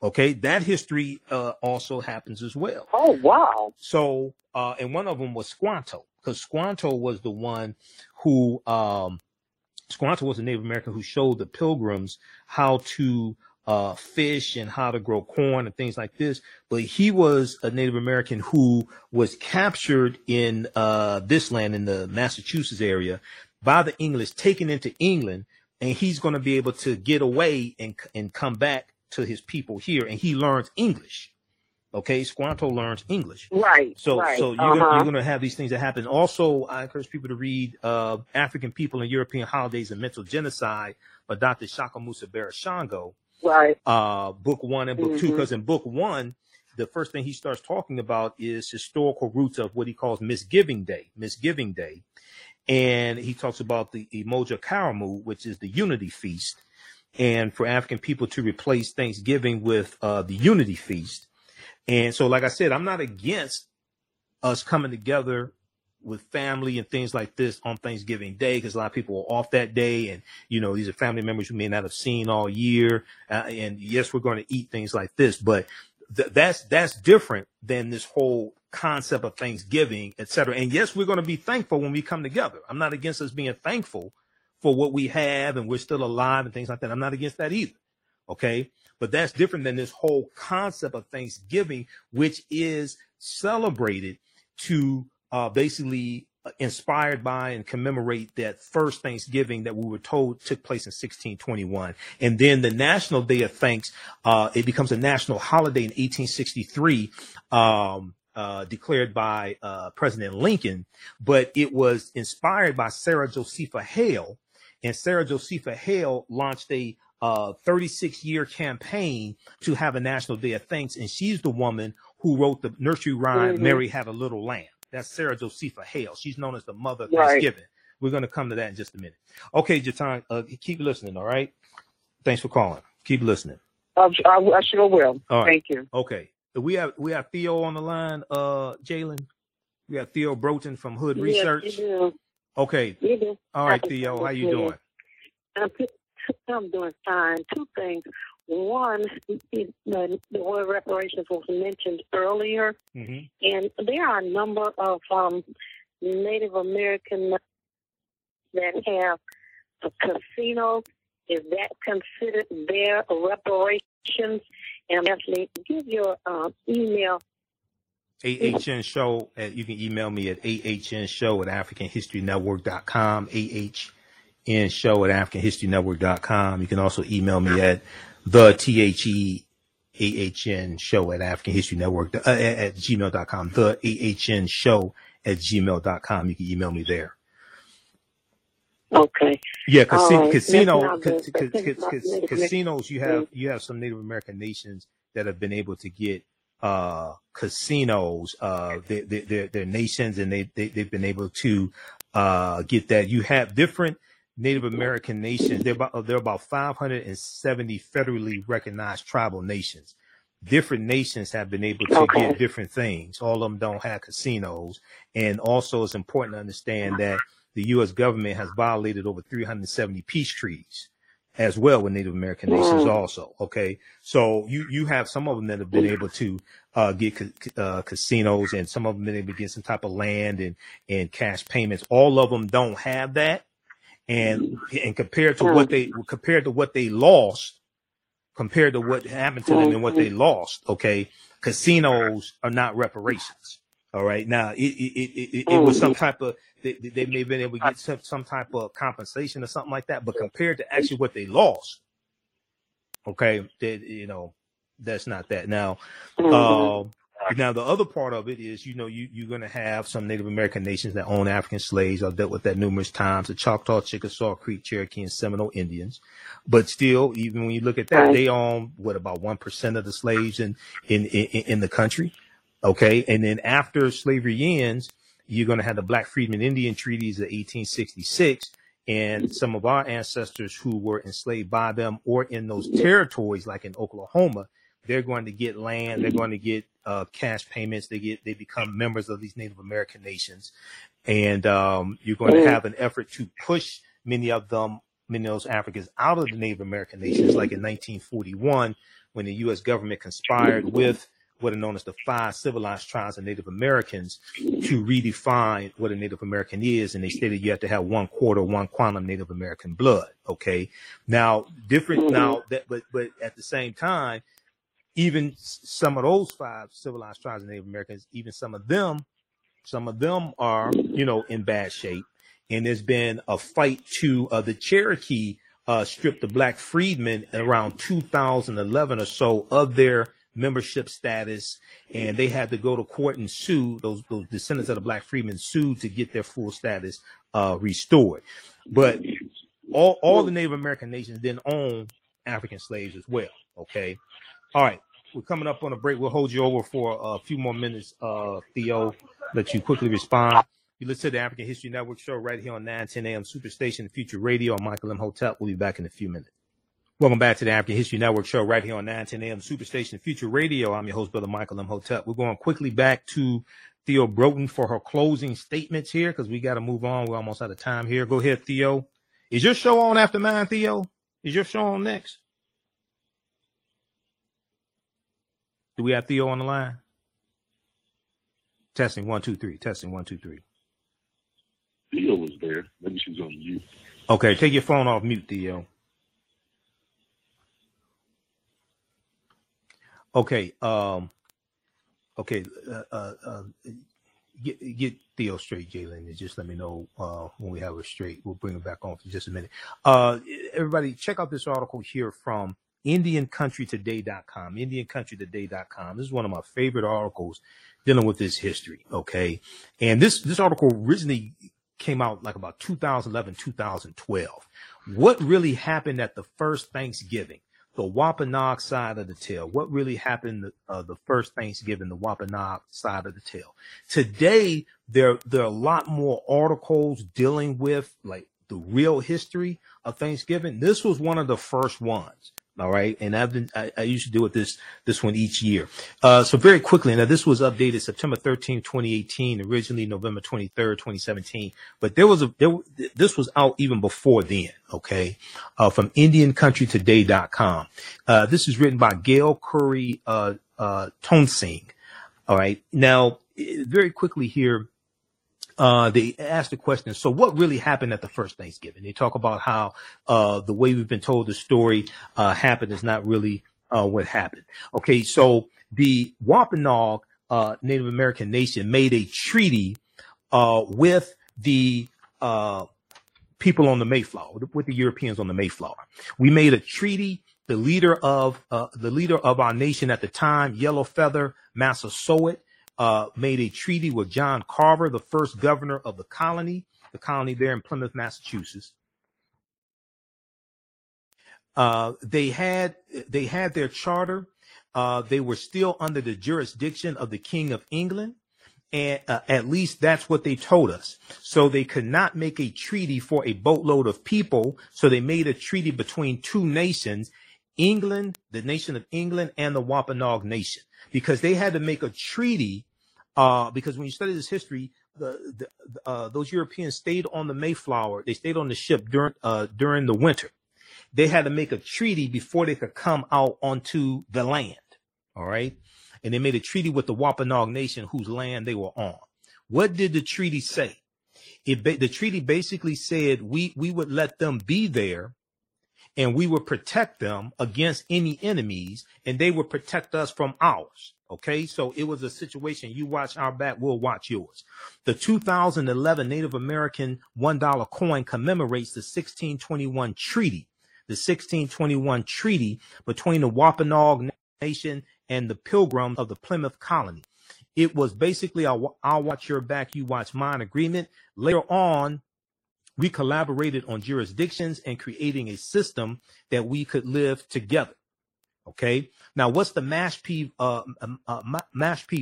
Okay, that history uh, also happens as well. Oh wow! So, uh, and one of them was Squanto, because Squanto was the one who, um, Squanto was a Native American who showed the Pilgrims how to uh, fish and how to grow corn and things like this. But he was a Native American who was captured in uh, this land in the Massachusetts area by the English, taken into England, and he's going to be able to get away and and come back to his people here, and he learns English. Okay, Squanto learns English. Right. So, right. so you're, gonna, uh-huh. you're gonna have these things that happen. Also, I encourage people to read uh, African People and European Holidays and Mental Genocide by Dr. Ishakamusa Barashango, right. uh, book one and book two. Mhm. Because in book one, the first thing he starts talking about is historical roots of what he calls Misgiving Day, Misgiving Day, and he talks about the Umoja Karamu, which is the Unity Feast, and for African people to replace Thanksgiving with uh, the Unity Feast. And so, like I said, I'm not against us coming together with family and things like this on Thanksgiving Day because a lot of people are off that day, and you know these are family members you may not have seen all year. Uh, and yes, we're going to eat things like this, but th- that's that's different than this whole concept of Thanksgiving, et cetera. And yes, we're going to be thankful when we come together. I'm not against us being thankful for what we have and we're still alive and things like that. I'm not against that either. Okay. But that's different than this whole concept of Thanksgiving, which is celebrated to uh, basically uh, inspired by and commemorate that first Thanksgiving that we were told took place in 1621. And then the National Day of Thanks, uh, it becomes a national holiday in 1863. Um, uh, declared by uh, President Lincoln, but it was inspired by Sarah Josepha Hale. And Sarah Josepha Hale launched a uh, 36 year campaign to have a National Day of Thanks. And she's the woman who wrote the nursery rhyme, Mhm. Mary Had a Little Lamb. That's Sarah Josepha Hale. She's known as the mother of Right. Thanksgiving. We're going to come to that in just a minute. Okay, Jatan, uh, keep listening, all right? Thanks for calling. Keep listening. I, I, I sure will. All right. Thank you. Okay. We have we have Theo on the line, uh, Jalen. We have Theo Broughton from Hood Yes, Research. Okay. You do. All right, Theo, how you doing? I'm, I'm doing fine. Two things. One, the, the word reparations was mentioned earlier, Mm-hmm. and there are a number of um, Native American that have a casino. Is that considered their reparations? And actually, give your uh, email. AHN show at you can email me at AHN show at AfricanHistoryNetwork.com. AHN show at AfricanHistoryNetwork.com. You can also email me at the THE AHN show at African History Network uh, at, at gmail.com. The AHN show at gmail.com. You can email me there. Okay. Yeah, casi- right. casino, ca- ca- ca- ca- casinos. You have you have some Native American nations that have been able to get uh, casinos. Uh, they, they're, they're nations, and they, they they've been able to uh, get that. You have different Native American nations. There about there are about 570 federally recognized tribal nations. Different nations have been able to Okay. get different things. All of them don't have casinos, and also it's important to understand that the U.S. government has violated over 370 peace treaties as well with Native American nations Mm. also. Okay. So you, you have some of them that have been able to, uh, get ca- uh, casinos and some of them been able to get some type of land and, and cash payments. All of them don't have that. And, mm-hmm. and compared to what mm-hmm. they, compared to what they lost, compared to what happened to them and what mm-hmm. they lost, okay, casinos are not reparations. All right. Now it it it, it, it was some type of they, they they may have been able to get some, some type of compensation or something like that, but compared to actually what they lost, okay, that you know, that's not that. Now, um, now the other part of it is, you know, you you're gonna have some Native American nations that own African slaves. I've dealt with that numerous times. The Choctaw, Chickasaw, Creek, Cherokee, and Seminole Indians. But still, even when you look at that, Right. they own what about one percent of the slaves in in in, in the country. Okay, and then after slavery ends, you're going to have the Black Freedmen Indian treaties of 1866, and some of our ancestors who were enslaved by them or in those territories, like in Oklahoma, they're going to get land, they're going to get uh, cash payments, they get they become members of these Native American nations, and um, you're going to Mm. have an effort to push many of them, many of those Africans out of the Native American nations, like in 1941 when the U.S. government conspired with what are known as the five civilized tribes of Native Americans to redefine what a Native American is. And they stated you have to have one quarter, one quantum Native American blood. Okay. Now, different now that, but, but at the same time, even some of those five civilized tribes of Native Americans, even some of them, some of them are, you know, in bad shape. And there's been a fight to uh, the Cherokee uh, stripped the black freedmen around 2011 or so of their membership status, and they had to go to court and sue those those descendants of the black freedmen sued to get their full status uh, restored. But all all the Native American nations then own African slaves as well. Okay, all right. We're coming up on a break. We'll hold you over for a few more minutes, uh, Theo. Let you quickly respond. You listen to the African History Network show right here on 910 AM Superstation Future Radio. I'm Michael Imhotep. We'll be back in a few minutes. Welcome back to the African History Network show right here on 910 AM Superstation Future Radio. I'm your host, Brother Michael Imhotep. We're going quickly back to Theo Broughton for her closing statements here because we got to move on. We're almost out of time here. Go ahead, Theo. Is your show on after nine, Theo? Is your show on next? Do we have Theo on the line? Testing one, two, three. Testing one, two, three. Theo was there. Maybe she's on mute. Okay, take your phone off mute, Theo. Okay. Um. Okay. Uh. uh, uh get get Theo straight, Jalen, and just let me know uh, when we have her straight. We'll bring her back on for just a minute. Uh, everybody, check out this article here from IndianCountryToday.com. IndianCountryToday.com. This is one of my favorite articles dealing with this history. Okay, and this this article originally came out like about 2011, 2012. What really happened at the first Thanksgiving? the Wampanoag side of the tale. What really happened uh, the first Thanksgiving, the Wampanoag side of the tale. Today, there there are a lot more articles dealing with like the real history of Thanksgiving. This was one of the first ones. All right. And I've been, I, I usually do it this, this one each year. Uh, so very quickly, now this was updated September 13, 2018, originally November 23rd, 2017, but there was a, there, this was out even before then. Okay. Uh, from IndianCountryToday.com. Uh, this is written by Gale Courey, uh, uh, Toensing. All right. Now, very quickly here, uh, they asked the question, so what really happened at the first Thanksgiving? They talk about how uh, the way we've been told the story uh, happened is not really uh, what happened. Okay, so the Wampanoag uh, Native American nation made a treaty uh, with the people on the Mayflower, with the Europeans on the Mayflower. We made a treaty. The leader of the leader of our nation at the time, Yellow Feather Massasoit, uh, made a treaty with John Carver, the first governor of the colony, the colony there in Plymouth, Massachusetts. Uh, they had they had their charter. Uh, they were still under the jurisdiction of the King of England, and uh, at least that's what they told us. So they could not make a treaty for a boatload of people. So they made a treaty between two nations, England, the nation of England, and the Wampanoag nation, because they had to make a treaty uh, because when you study this history, the, the uh, those Europeans stayed on the Mayflower. They stayed on the ship during uh, during the winter. They had to make a treaty before they could come out onto the land. All right, and they made a treaty with the Wampanoag Nation, whose land they were on. What did the treaty say? It the treaty basically said we we would let them be there and we would protect them against any enemies and they would protect us from ours. Okay, so it was a situation. You watch our back, we'll watch yours. The 2011 Native American $1 coin commemorates the 1621 treaty, the 1621 treaty between the Wampanoag Nation and the Pilgrims of the Plymouth colony. It was basically a I'll watch your back, you watch mine agreement. Later on, we collaborated on jurisdictions and creating a system that we could live together. Okay. Now, what's the Mashpee uh, uh,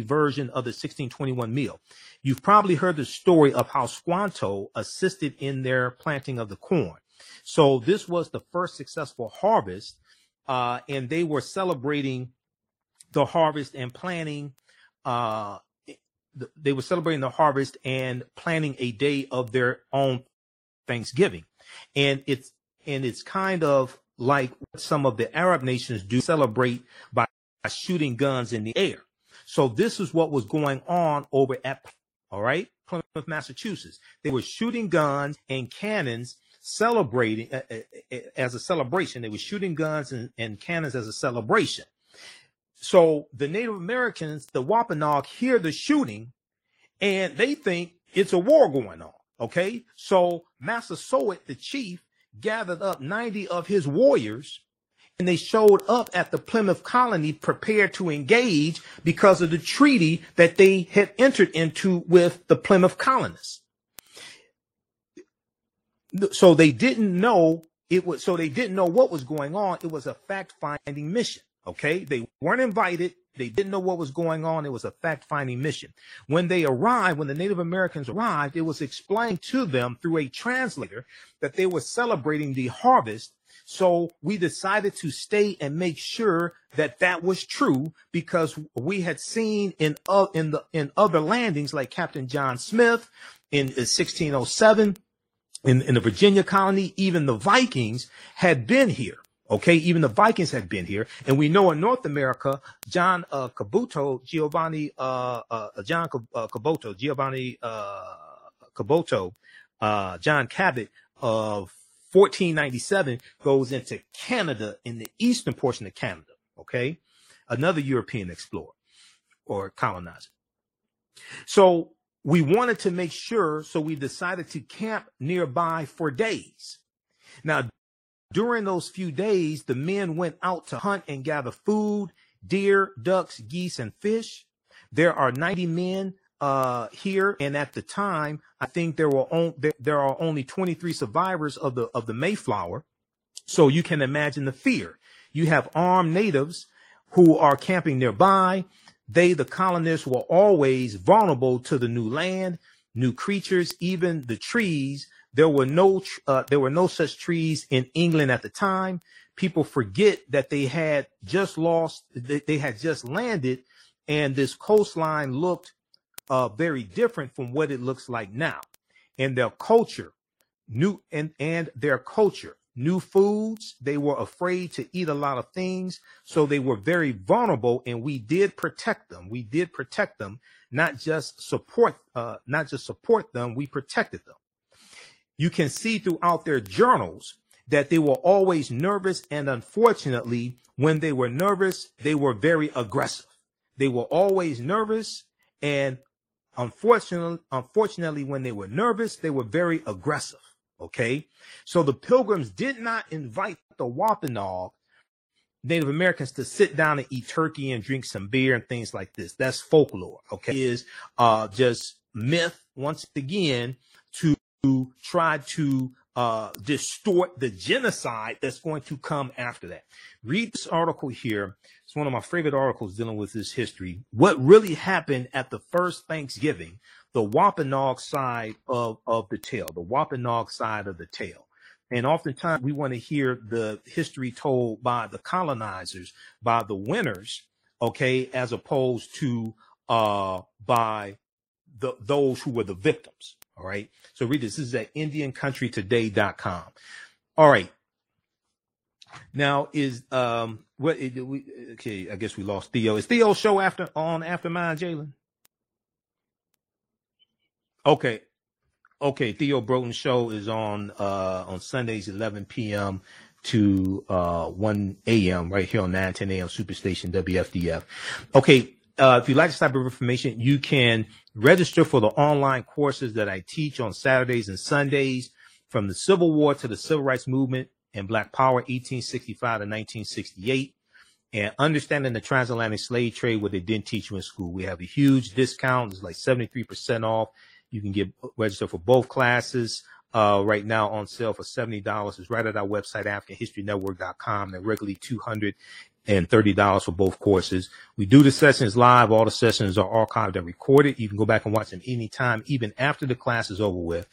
version of the 1621 meal? You've probably heard the story of how Squanto assisted in their planting of the corn. So this was the first successful harvest, uh, and they were celebrating the harvest and planning. Uh, they were celebrating the harvest and planning a day of their own Thanksgiving, and it's and it's kind of like what some of the Arab nations do celebrate by shooting guns in the air. So this is what was going on over at, all right, Plymouth, Massachusetts. They were shooting guns and cannons celebrating uh, uh, uh, as a celebration. They were shooting guns and, and cannons as a celebration. So the Native Americans, the Wampanoag, hear the shooting and they think it's a war going on. Okay. So Massasoit, the chief, gathered up 90 of his warriors and they showed up at the Plymouth colony prepared to engage because of the treaty that they had entered into with the Plymouth colonists. So they didn't know it was, so they didn't know what was going on. It was a fact finding mission. Okay. They weren't invited. They didn't know what was going on. It was a fact finding mission. When they arrived, when the Native Americans arrived, it was explained to them through a translator that they were celebrating the harvest. So we decided to stay and make sure that that was true because we had seen in uh, in the in other landings like Captain John Smith in 1607 in, in the Virginia colony, even the Vikings had been here. Okay, even the Vikings had been here, and we know in North America, John uh, Caboto, Giovanni, uh, uh, John uh, Caboto, Giovanni uh, Caboto, uh, John Cabot of 1497 goes into Canada in the eastern portion of Canada. Okay, another European explorer or colonizer. So we wanted to make sure, so we decided to camp nearby for days. Now, during those few days, the men went out to hunt and gather food, deer, ducks, geese, and fish. There are 90 men uh, here, and at the time, I think there were on, there, there are only 23 survivors of the of the Mayflower. So you can imagine the fear. You have armed natives who are camping nearby. They, the colonists, were always vulnerable to the new land, new creatures, even the trees there were no uh, there were no such trees in England at the time. People forget that they had just lost they, had just landed, and this coastline looked uh, very different from what it looks like now. And their culture, new and and their culture, new foods. They were afraid to eat a lot of things, so they were very vulnerable. And we did protect them. We did protect them, not just support, uh, not just support them. We protected them you can see throughout their journals that they were always nervous. And unfortunately, when they were nervous, they were very aggressive. They were always nervous. And unfortunately, unfortunately, when they were nervous, they were very aggressive. Okay. So the pilgrims did not invite the Wampanoag Native Americans to sit down and eat turkey and drink some beer and things like this. That's folklore. Okay. Is uh just myth once again to try to uh, distort the genocide that's going to come after that. Read this article here. It's one of my favorite articles dealing with this history. What really happened at the first Thanksgiving, the Wampanoag side of, of the tale, the Wampanoag side of the tale. And oftentimes we want to hear the history told by the colonizers, by the winners, okay, as opposed to uh, by the, those who were the victims. All right. So read this. This is at IndianCountryToday.com. All right. Now is um what we okay? I guess we lost Theo. Is Theo show after on after mine, Jalen? Okay, okay. Theo Broten's show is on uh on Sundays 11 p.m. to uh 1 a.m. right here on 9 10 a.m. Superstation WFDF. Okay, uh, if you like this type of information, you can register for the online courses that I teach on Saturdays and Sundays from the Civil War to the Civil Rights Movement and Black Power, 1865 to 1968, and understanding the transatlantic slave trade, what they didn't teach you in school. We have a huge discount. It's like 73% off. You can get registered for both classes. Uh, right now on sale for $70. It's right at our website, AfricanHistoryNetwork.com. They're regularly 200 and $30 for both courses. We do the sessions live. All the sessions are archived and recorded. You can go back and watch them anytime, even after the class is over with.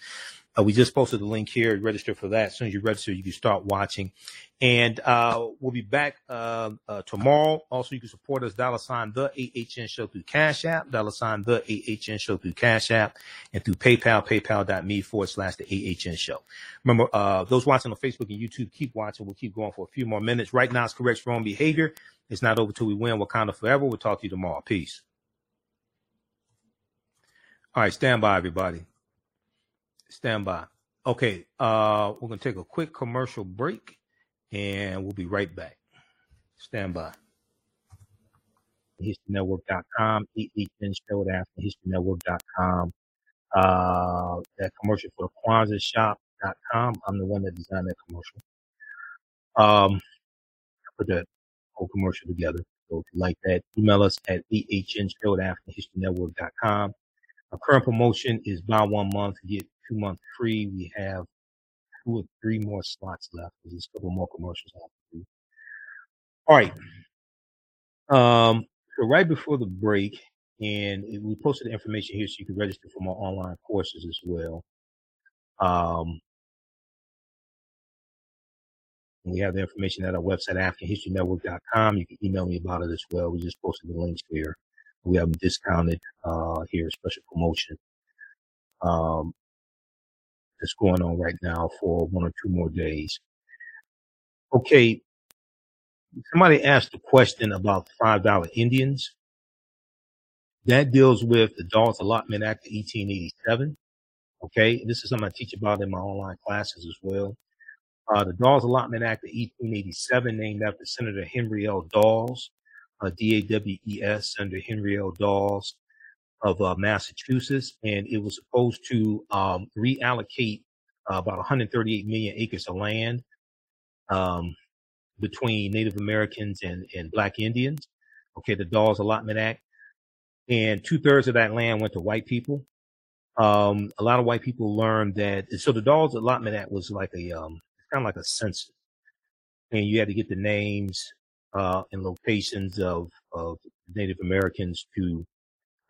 Uh, we just posted the link here. Register for that. As soon as you register, you can start watching. And uh, we'll be back uh, uh tomorrow. Also, you can support us, dollar sign the AHN show through Cash App, dollar sign the AHN show through Cash App, and through PayPal, paypal.me forward slash the AHN show. Remember, uh, those watching on Facebook and YouTube, keep watching. We'll keep going for a few more minutes. Right now, it's correct wrong behavior. It's not over till we win Wakanda forever. We'll talk to you tomorrow. Peace. All right, stand by, everybody. Stand by. Okay, uh, we're gonna take a quick commercial break, and we'll be right back. Stand by. HistoryNetwork.com, AHN show at HistoryNetwork.com. Uh, that commercial for the Kwanzaa Shop.com. I'm the one that designed that commercial. Um, I put that whole commercial together. So if you like that, email us at AHNshow at AfricanHistoryNetwork.com. Our current promotion is buy one month, get two months free. We have two or three more slots left. There's a couple more commercials I have to do. All right. Um, so right before the break, and we posted the information here so you can register for my online courses as well. Um, we have the information at our website, AfricanHistoryNetwork.com. You can email me about it as well. We just posted the links here. We have them discounted uh, here, special promotion. Um, that's going on right now for one or two more days. Okay, somebody asked a question about five dollar Indians. That deals with the Dawes Allotment Act of 1887. Okay, this is something I teach about in my online classes as well. Uh, the Dawes Allotment Act of 1887, named after Senator Henry L. Dawes, uh, D-A-W-E-S, under Henry L. Dawes of uh, Massachusetts, and it was supposed to um, reallocate uh, about 138 million acres of land um, between Native Americans and, and Black Indians. Okay, the Dawes Allotment Act and two thirds of that land went to white people. Um, a lot of white people learned that. So the Dawes Allotment Act was like a um, kind of like a census, and you had to get the names uh, and locations of of Native Americans to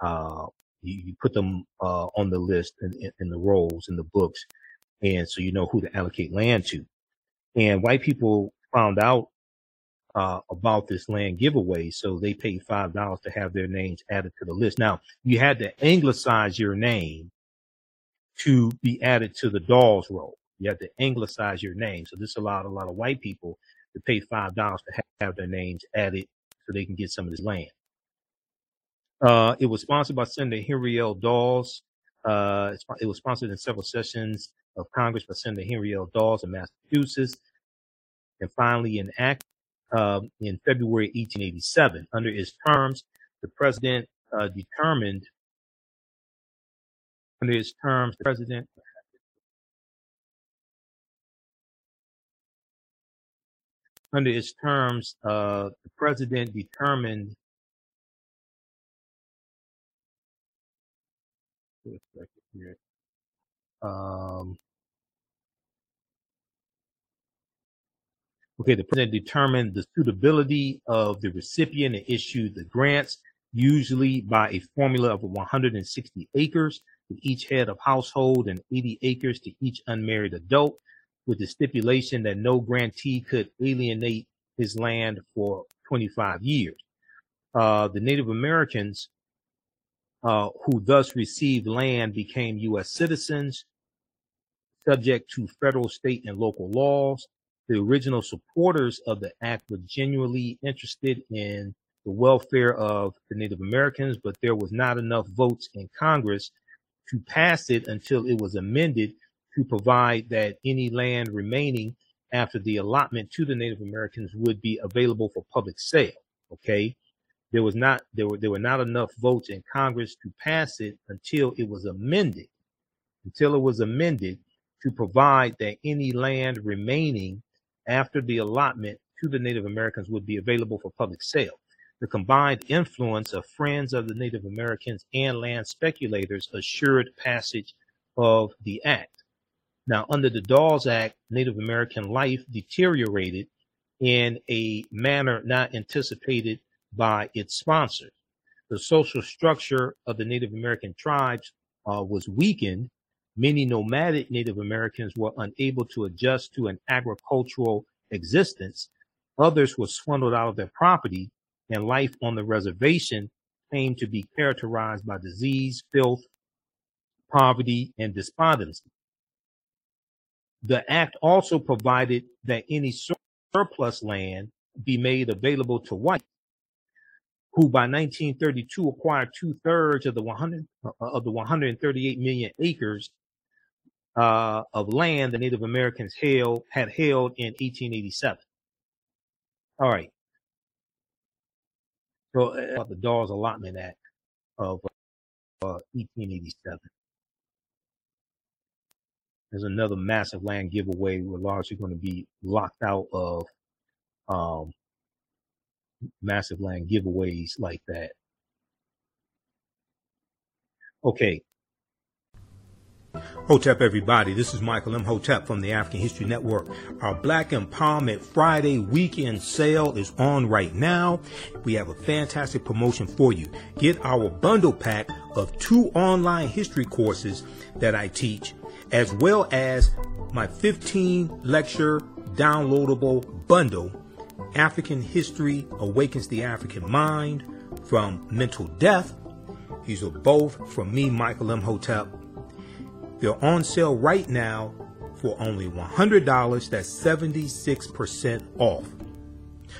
uh, you, you, put them uh, on the list in, in, in the rolls in the books, and so you know who to allocate land to. And white people found out uh, about this land giveaway. So they paid five dollars to have their names added to the list. Now you had to anglicize your name to be added to the Dawes roll. You had to anglicize your name. So this allowed a lot of white people to pay five dollars to have their names added so they can get some of this land. Uh, it was sponsored by Senator Henry L. Dawes. Uh, it was sponsored in several sessions of Congress by Senator Henry L. Dawes of Massachusetts, and finally enacted um, in February 1887. Under its terms, the president uh, determined, under its terms, the president under its terms, uh, the president determined um, Okay, the president determined the suitability of the recipient and issued the grants, usually by a formula of 160 acres to each head of household and 80 acres to each unmarried adult, with the stipulation that no grantee could alienate his land for 25 years. Uh, the Native Americans uh, who thus received land became U.S. citizens, subject to federal, state, and local laws the original supporters of the act were genuinely interested in the welfare of the Native Americans, but there was not enough votes in Congress to pass it until it was amended to provide that any land remaining after the allotment to the Native Americans would be available for public sale. Okay. There was not, there were, there were not enough votes in Congress to pass it until it was amended, until it was amended to provide that any land remaining after the allotment to the Native Americans would be available for public sale. The combined influence of friends of the Native Americans and land speculators assured passage of the act. Now, under the Dawes Act, Native American life deteriorated in a manner not anticipated by its sponsors. The social structure of the Native American tribes uh, was weakened Many nomadic Native Americans were unable to adjust to an agricultural existence. Others were swindled out of their property, and life on the reservation came to be characterized by disease, filth, poverty, and despondency. The act also provided that any surplus land be made available to whites, who by 1932 acquired two thirds of the 100 uh, of the 138 million acres uh, of land the Native Americans held had held in 1887. All right. So uh, the Dawes Allotment Act of uh, 1887. There's another massive land giveaway. We're largely going to be locked out of um, massive land giveaways like that. Okay, Hotep, everybody. This is Michael Imhotep from the African History Network. Our Black Empowerment Friday weekend sale is on right now. We have a fantastic promotion for you. Get our bundle pack of two online history courses that I teach, as well as my 15 lecture downloadable bundle, African History Awakens the African Mind from Mental Death. These are both from me, Michael Imhotep they're on sale right now for only $100. That's 76% off.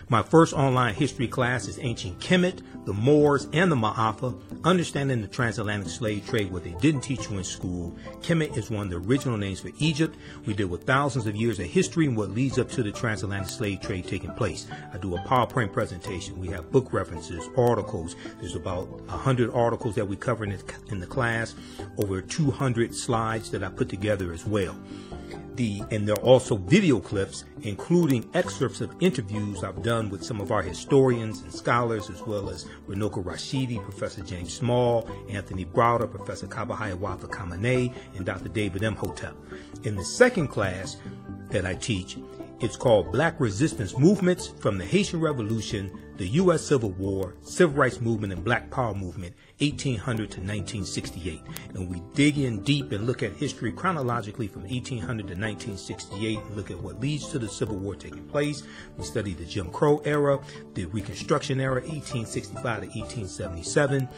My first online history class is Ancient Kemet, the Moors, and the Ma'afa, Understanding the Transatlantic Slave Trade, what they didn't teach you in school. Kemet is one of the original names for Egypt. We deal with thousands of years of history and what leads up to the transatlantic slave trade taking place. I do a PowerPoint presentation. We have book references, articles. There's about 100 articles that we cover in the, in the class, over 200 slides that I put together as well the and there are also video clips including excerpts of interviews I've done with some of our historians and scholars as well as Runoko Rashidi, Professor James Small, Anthony Browder, Professor Kaba Hiawatha Kamene, and Dr. David Imhotep. In the second class that I teach, it's called Black Resistance Movements from the Haitian Revolution, the U.S. Civil War, Civil Rights Movement, and Black Power Movement, 1800 to 1968. And we dig in deep and look at history chronologically from 1800 to 1968 and look at what leads to the Civil War taking place. We study the Jim Crow era, the Reconstruction era, 1865 to 1877,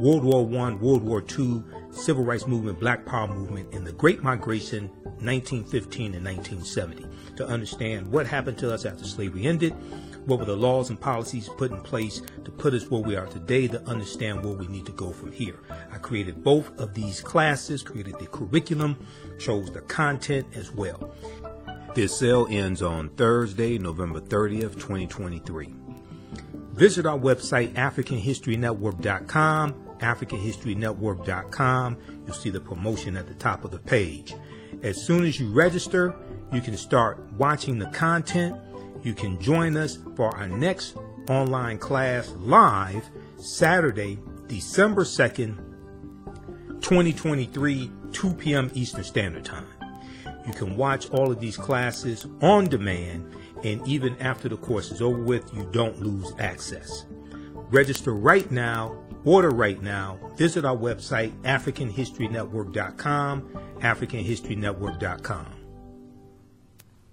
World War I, World War II, Civil Rights Movement, Black Power Movement, and the Great Migration, 1915 to 1970 to understand what happened to us after slavery ended, what were the laws and policies put in place to put us where we are today to understand where we need to go from here. I created both of these classes, created the curriculum, chose the content as well. This sale ends on Thursday, November 30th, 2023. Visit our website, AfricanHistoryNetwork.com, AfricanHistoryNetwork.com. You'll see the promotion at the top of the page. As soon as you register, you can start watching the content. You can join us for our next online class live Saturday, December 2nd, 2023, 2 p.m. Eastern Standard Time. You can watch all of these classes on demand, and even after the course is over with, you don't lose access. Register right now, order right now, visit our website, AfricanHistoryNetwork.com, AfricanHistoryNetwork.com.